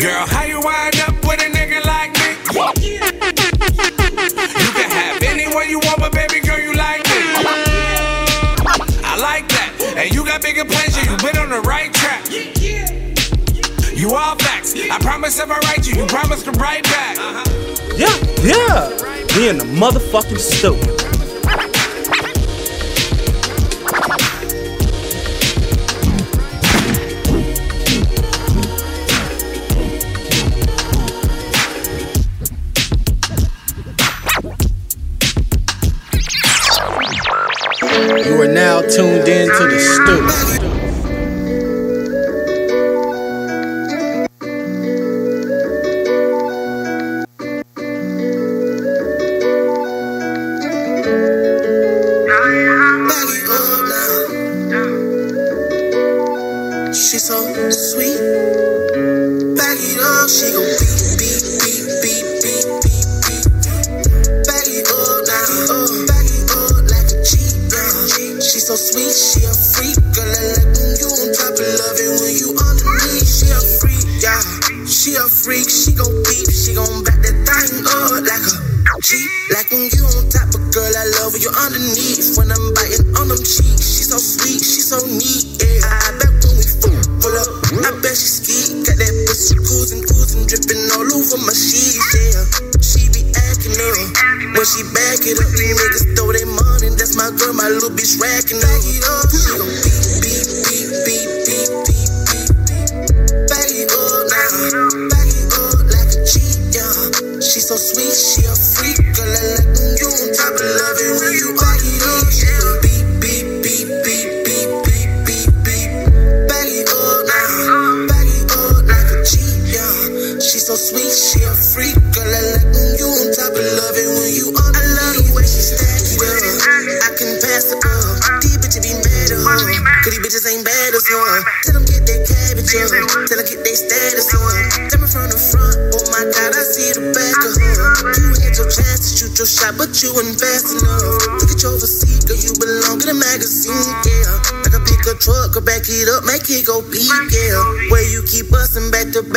Girl, how you wind up with a nigga like me? You can have anyone you want, but baby girl, you like me. I like that. And you got bigger plans, yeah, you been on the right track. You all facts. I promise if I write you, you promise to write back. Yeah, yeah. We in the motherfucking Stu. Tuned in to the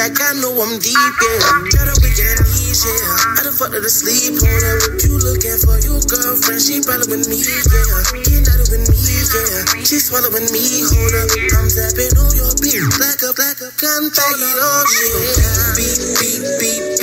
back I know I'm deep, yeah. Tell her we can ease, yeah. I done fucked her to sleep, hold up. You looking for your girlfriend, she probably with me, yeah. Getting out with me, yeah. She swallowing me, hold up. I'm tapping on your beat, black up, black up, take it off, yeah. Beat, beat, beat,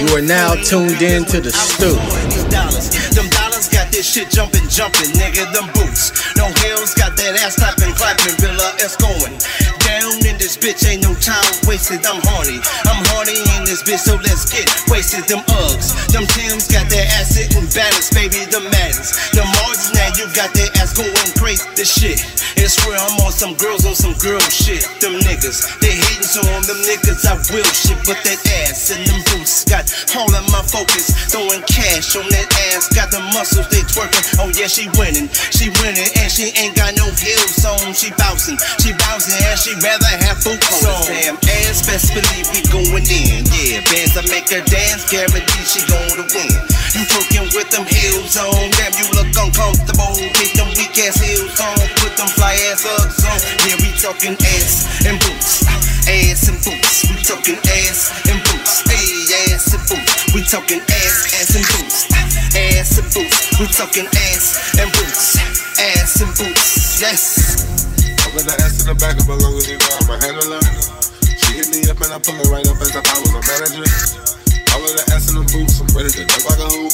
You are now tuned in to the Stu. Them dollars got this shit jumping, jumping, nigga. Them boots. No heels got that ass clapping, clapping. Villa, it's going down in this bitch. Ain't no time wasted. I'm horny. I'm horny in this bitch, so let's get wasted. Them Uggs. Them Tims got that ass sitting balance, baby. The Maddens. The Martins, now you got that ass going crazy. This shit. It's where I'm on some girls on some girl shit. Them niggas. They hating so on them niggas. I will shit, but that ass and boots got all of my focus. Throwing cash on that ass. Got the muscles, they twerking. Oh yeah, she winning. She winning and she ain't got no heels on. She bouncing. She bouncing and she rather have boots on. Damn ass, best believe we going in. Yeah, bands I make her dance, guarantee she going to win. You twerking with them heels on. Damn, you look uncomfortable. Take them weak ass heels on. Put them fly ass ups on. Yeah, we talking ass and boots. Ass and boots. We talking ass and boots. We talking ass, ass and boots. Ass and boots. We talking ass and boots. Ass and boots. Yes. I got the ass in the back of my long as you know I'm a handler. She hit me up and I pull her right up as if I was a manager. All of the ass in the boots, I'm ready to jump like a hoop.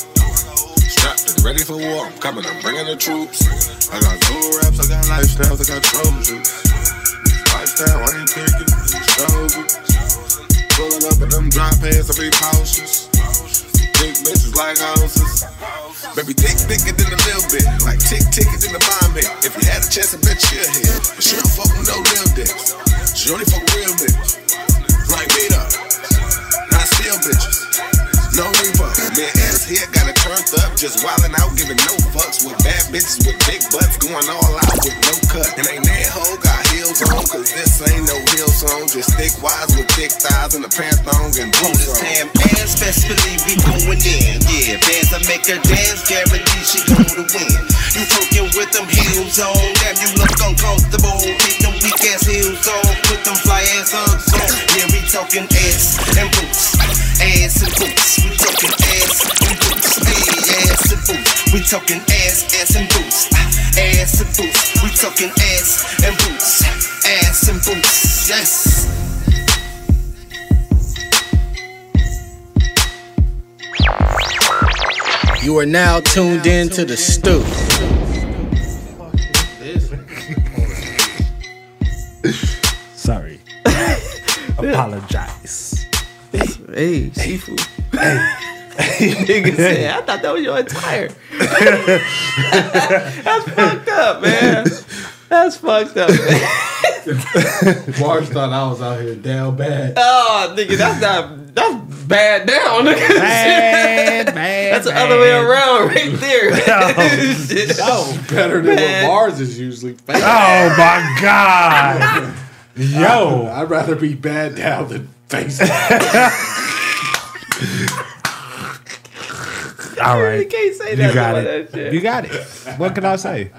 Strapped and ready for war, I'm coming, I'm bringing the troops. I got cool raps, I got lifestyles, I got trophies. Lifestyle, I ain't picking, struggle. Pulling up in them drop pants, I be cautious. Big bitches like houses. Baby, dick bigger than a little bit. Like tick ticket than the bomb hit. If you had a chance, I bet you'll hit. But she don't fuck with no real dicks. She only fuck real bitches. Like me up. Not steal bitches. No. Me and ass here got it turned up. Just wildin' out, giving no fucks. With bad bitches with big butts. Going all out with no cut. And ain't that hoe got heels on. Cause this ain't no heel song. Just thick wise with thick thighs and a pants thong and boots on. Damn ass, best believe we going in. Yeah, bands I make her dance, guarantee she to win. You twerking with them heels on, damn you look uncomfortable. Take them weak ass heels on, put them fly ass on. Yeah, we talking ass and boots, ass and boots. We talking ass and boots, hey, ass and boots. We talking ass, ass and boots, ass and boots. We talking ass and boots, ass and boots. Yes. You are now tuned in to the Stu. Sorry. Apologize. Hey, Sifu. Hey. Nigga said, I thought that was your attire. That's fucked up, man. That's fucked up, man. Mars thought I was out here down bad. Oh, nigga, that's not that's bad down, nigga. Bad, bad, That's the other way around, right there. Oh, shit. Oh, better than Man. what Mars is usually. Fake. Oh my god. Yo. I'd rather be bad down than face. All right. You can't say You that got it. that shit. You got it. What can I say?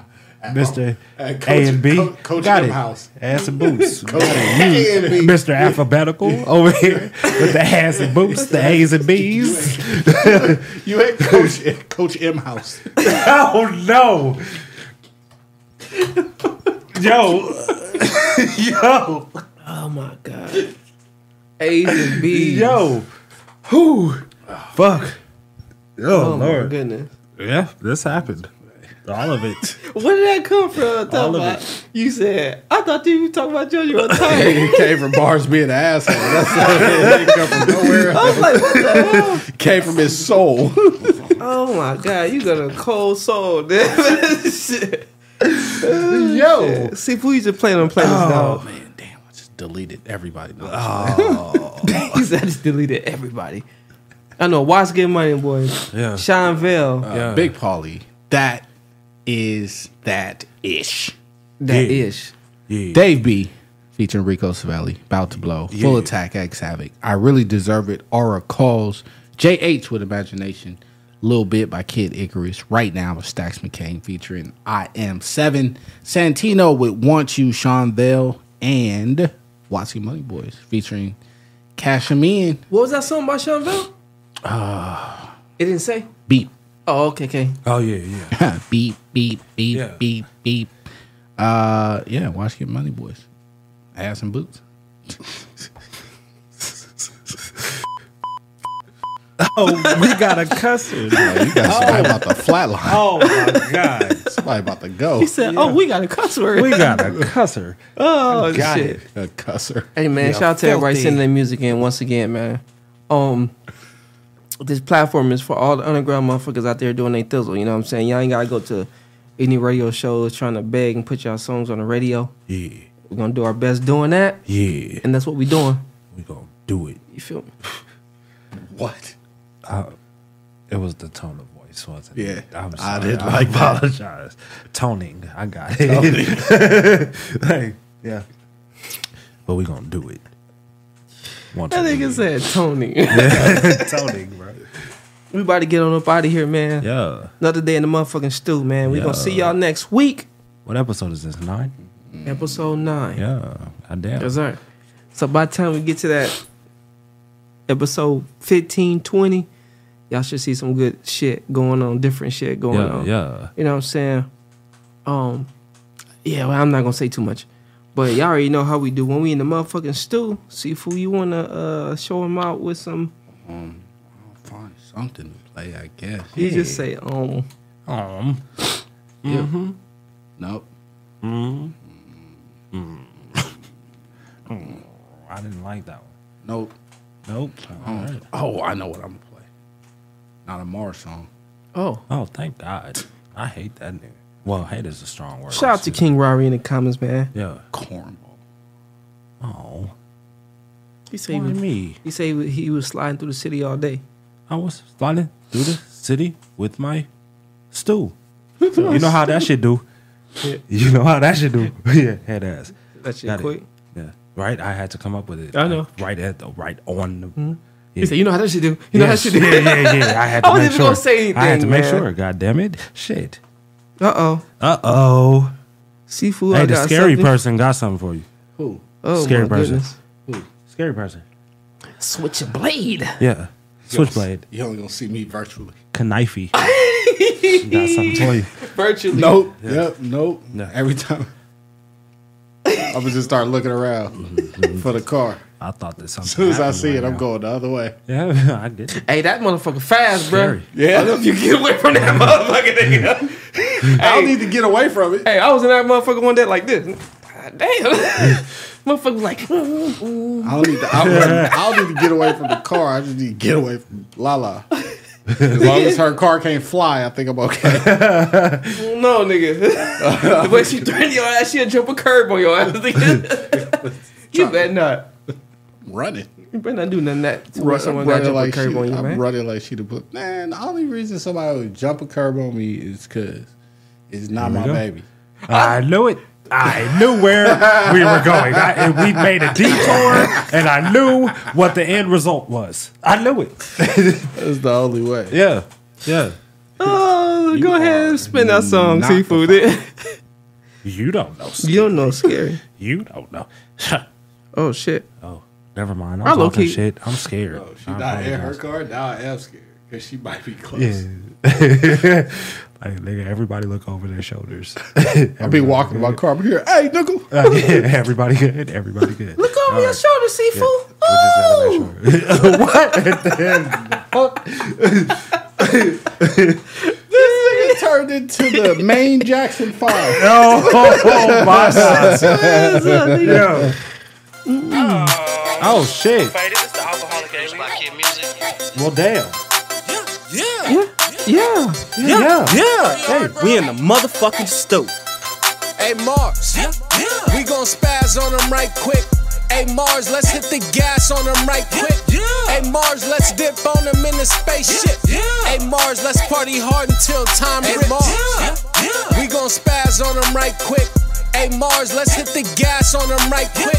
Mr. Uh, Coach- A and B. Co- Coach got M it. House. Ass and boots. Coach A and B. Mr. Alphabetical over here with the ass and boots, the A's and B's. you had Coach Coach M House. oh no. Yo. Yo. Oh my god. A's and B's. Yo. Who? Fuck. Oh, Oh, my Lord. goodness. Yeah, this happened. All of it. Where did that come from? All of about, You said, I thought you were talking about your attire. it came from Bars being an asshole. That's it didn't come from nowhere. I was like, what the hell? came from his soul. Oh my god, you got a cold soul, dude. Shit. Yo. See, if we just playing on playlist Oh now. man, damn! I just deleted everybody. No, Oh. he said I just deleted everybody. I know. Watch Get Money, boys. Yeah. Sean Vale. Uh, Big Paulie. That is that ish. That Yeah. ish. Yeah. Dave B featuring Rico Savelli, About to Blow, Full Attack X Havoc. I really deserve it. Aura calls. JH with Imagination. Little Bit by Kid Icarus. Right now with Stax McCain featuring I Am Seven. Santino with Want You, Sean Vale, and Watsy Money Boys featuring Cash 'Em In. What was that song by Sean Vale? Uh, It didn't say. beep. Oh, okay, okay. Oh yeah, yeah. beep, beep, beep, Yeah. beep, beep. Uh, yeah, watch Get Money Boys. Ass and boots. Oh, we got a cusser. you got somebody about to flatline. Oh my god. Somebody about to go. He said, "Oh, we got a cuss word. We got a cusser. oh Got shit." it. A cusser. Hey man, Yeah, shout out to everybody filthy. sending their music in once again, man. Um, this platform is for all the underground motherfuckers out there doing their thizzle. You know what I'm saying? Y'all ain't gotta go to any radio shows trying to beg and put y'all songs on the radio. Yeah. We're gonna do our best doing that, Yeah. and that's what we doing. We gonna do it. You feel me? What? Uh, it was the tone of voice, wasn't Yeah. it? I'm I didn't I like that. apologize. Toning. I got it. hey, yeah. But we're gonna do it. Once That a nigga week. said Tony. Toning, bro. we about to get on up out of here, man. Yeah. Another day in the motherfucking Stu, man. We Yeah. gonna see y'all next week. What episode is this? Nine? Episode nine. Yeah. I damn. That's right. So by the time we get to that episode 15, 20, y'all should see some good shit going on, different shit going Yeah, on. yeah. You know what I'm saying? Um, yeah, well, I'm not gonna say too much. But y'all already know how we do when we in the motherfucking Stu. See if you wanna uh show him out with some Um, I'll find something to play, I guess. you just say um Um. Yeah. Mm-hmm. Nope. Mm. Mm. Mm. I didn't like that one. Nope. Nope. Oh, All right. oh, I know what I'm gonna play. Not a Mars song. Oh. Oh, thank God. I hate that nigga. Well, hate is a strong word. Shout out to King Rory in the comments, man. Yeah. Cornball. Oh. He said he was, me? he said he was, he was sliding through the city all day. I was sliding through the city with my Stu. you know how that should do. Yeah. You know how that should do. yeah, head ass. That shit Got it. quick. Yeah. Right? I had to come up with it. I know. like, right at the right on the Mhm. He said, "You know how that should do. You know how that Yes. should do." Yeah, yeah, yeah. I had to I wasn't make even sure. gonna say anything. I had to make man. sure. God damn it. Shit. Uh oh. Uh oh. Sifu. Hey, I the got scary something. person got something for you. Who? Oh scary my person. goodness. Who? Scary person. Switch a blade. Yeah. Switchblade. You only gonna see me virtually. Knifey. got something for you. Virtually. Nope. Yeah. Yep. Nope. Yeah. Every time. I'm gonna just start looking around mm-hmm. for the car. I thought that As something. soon as I see right it, I'm going the other way. Yeah, I get it. Hey, that motherfucker fast, bro. Scary. Yeah. I don't know if you get away from that motherfucker. nigga. I don't need to get away from it. Hey, I was in that motherfucker one day like this. God damn. motherfucker was like, I don't need to. I don't, I don't need to get away from the car. I just need to get away from Lala. As long as her car can't fly, I think I'm okay. No, nigga. the way she threatened your ass, she'll jump a curb on your ass. Nigga. you better not. running. You better not do nothing that to Run- someone got running jump like a curb she, on you, I'm man. running like she the put. Man, the only reason somebody would jump a curb on me is because it's not my go. baby. I knew it. I knew where we were going. I, and we made a detour, and I knew what the end result was. I knew it. That's the only way. Yeah, yeah. Oh, go ahead and spin that song, not Sifu. You don't know. you don't know scary. You don't know. Oh, shit. Oh, never mind. I I'm low talking key- shit. I'm scared. Oh, she I not in her car. Now I am scared because she might be close. Yeah. Like, nigga, everybody look over their shoulders. I'll be walking in my car. I'm here. Hey, nigga. Uh, yeah, everybody good. Everybody good. Look over All your right. shoulder, Sifu. We just gotta make sure. what? This nigga turned into the main Jackson Five. Oh, my God. Yeah. Oh shit. Well, damn. Yeah. Yeah. Yeah. Yeah. Hey, we in the motherfucking Stu. Hey Mars, we gon' spaz on them right quick. Hey Mars, let's hit the gas on them right quick. Hey Mars, let's dip on them in the spaceship. Hey Mars, let's party hard until time rips. Mars, we gon' spaz on them right quick. Hey Mars, let's hit the gas on them right quick.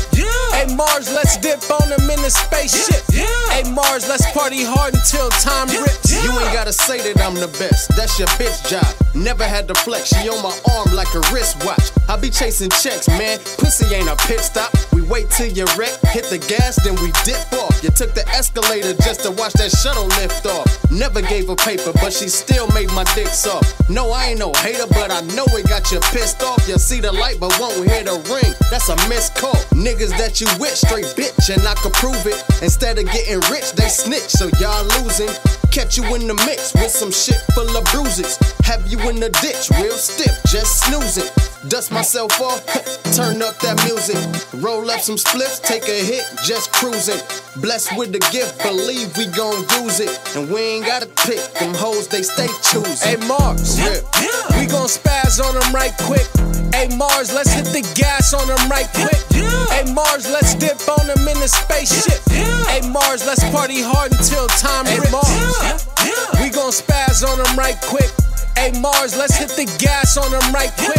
Hey Mars, let's dip on them in the spaceship. Hey Mars, let's party hard until time rips. You ain't gotta say that I'm the best. That's your bitch job. Never had to flex. She on my arm like a wristwatch. I be chasing checks, man. Pussy ain't a pit stop. We wait till you wreck, hit the gas, then we dip off. You took the escalator just to watch that shuttle lift off. Never gave a paper, but she still made my dick soft. No, I ain't no hater, but I know it got you pissed off. You see the light, but won't hear the ring. That's a missed call. Niggas that you with, straight bitch, and I could prove it. Instead of getting rich, they snitch, so y'all losing. Catch you in the mix with some shit full of bruises. Have you in the ditch, real stiff, just snoozing. Dust myself off, turn up that music. Roll up some spliffs, take a hit, just cruising. Blessed with the gift, believe we gon' use it. And we ain't gotta pick them hoes, they stay choosing. Hey Mars, we gon' spaz on them right quick. Hey Mars, let's hit the gas on them right quick. Hey Mars, let's dip on them in the spaceship. Hey Mars, let's party hard until time rips. Mars, we gon' spaz on them right quick. Hey Mars, let's hit the gas on them right quick.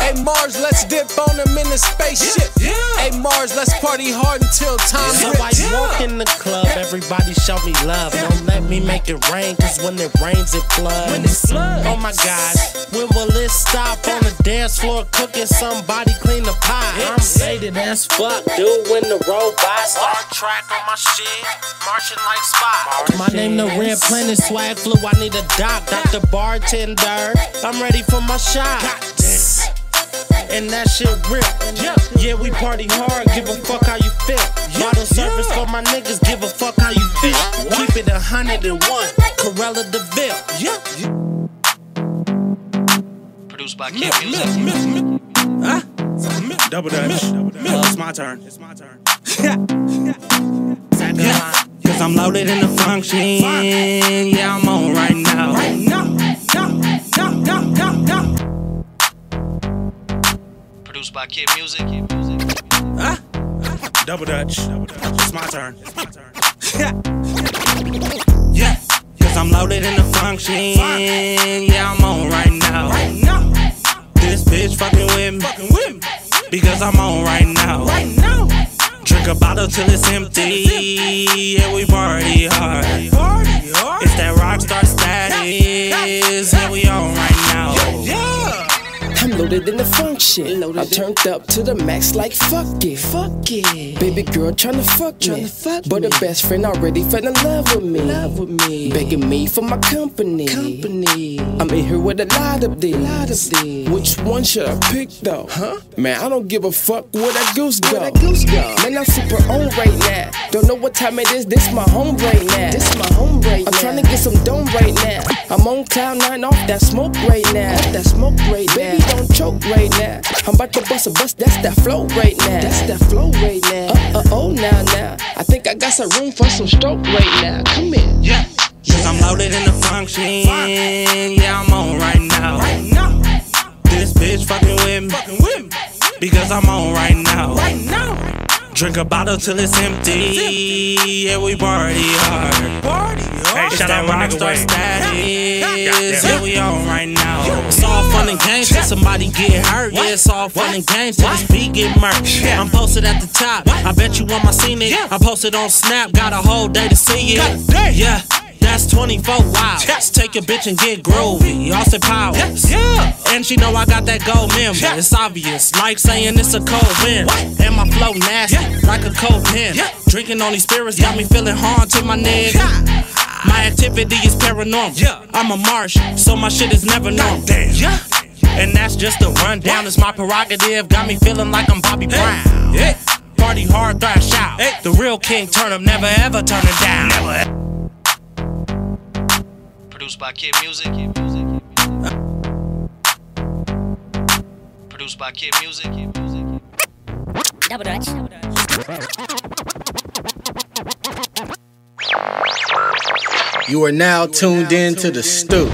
Hey Mars, let's dip on them in the spaceship. Hey Mars, let's party hard until time So I walk in the club, everybody show me love. Don't let me make it rain, cause when it rains, it floods. Oh my gosh, when will it stop on the dance floor cooking somebody clean the pot? I'm faded as fuck, dude, when the robot start track on my shit, marching like Spock. My name the Red Planet Swag Flu, I need a doc, Dr. Bartender. I'm ready for my shot. And that shit rip. Yeah, we party hard, give a fuck how you feel. Bottle service for my niggas, give a fuck how you feel. Keep it a hundred and one, Cruella de Vil. Yeah. Produced by Kid Music. Huh? Double dutch. Uh, it's my turn. It's my turn. Cause I'm loaded in the function. Yeah, I'm on right now. Right now. Produced by Kid Music. Huh? Double dutch. It's my turn. It's my turn. yeah. Cause I'm loaded in the function. Yeah, I'm on right now. Right now. This bitch fucking with me. Because I'm on right now. Right now. Drink a bottle till it's empty. Yeah, we party hard. It's that rock rockstar status. Yeah, we on right now. Loaded in the function. I'm turned up to the max, like fuck it. Fuck it. Baby girl tryna fuck me. Fuck but her best friend already fell in love with me. Love with me. Begging me for my company. Company. I'm in here with a lot of these. Lot of these. Which one should I pick though? Huh? Man, I don't give a fuck where that goose go. Where that goose go? Man, I'm super on right now. Don't know what time it is. This my home right now. This is my home right I'm now. I'm trying to get some dome right now. I'm on cloud nine off that smoke right now. Off that smoke right now. Baby, don't choke right now. I'm about to bust a bust, that's that flow right now. That's that flow right now. Uh uh oh now now. I think I got some room for some stroke right now. Come in. Yeah. Cause I'm loaded in the function. Yeah, I'm on right now. This bitch fucking with me. Because I'm on right now. right now. Drink a bottle till it's empty. Yeah, we party hard. Party hard. Hey, shout out my nigga Wayne. status. Yeah, we on right now. It's all fun and games till somebody get hurt. Yeah, it's all fun and games till this beat get murked. I'm posted at the top. I bet you want my scene it. I posted on Snap. Got a whole day to see it. Yeah. That's 24 wild. Take your bitch and get groovy. Austin Powers. Yeah. And she know I got that gold member. It's obvious, like saying it's a cold wind. And my flow nasty, like a cold pen. Drinking on these spirits got me feeling hard to my neck. My activity is paranormal. I'm a Martian, so my shit is never normal. Yeah. And that's just a rundown. It's my prerogative. Got me feeling like I'm Bobby Brown. Party hard, thrash out. The real King Turnip never ever turn it down. Never. Produced by Kid Music. Produced by Kid Music. Double Dutch. You are now tuned in to the Stu.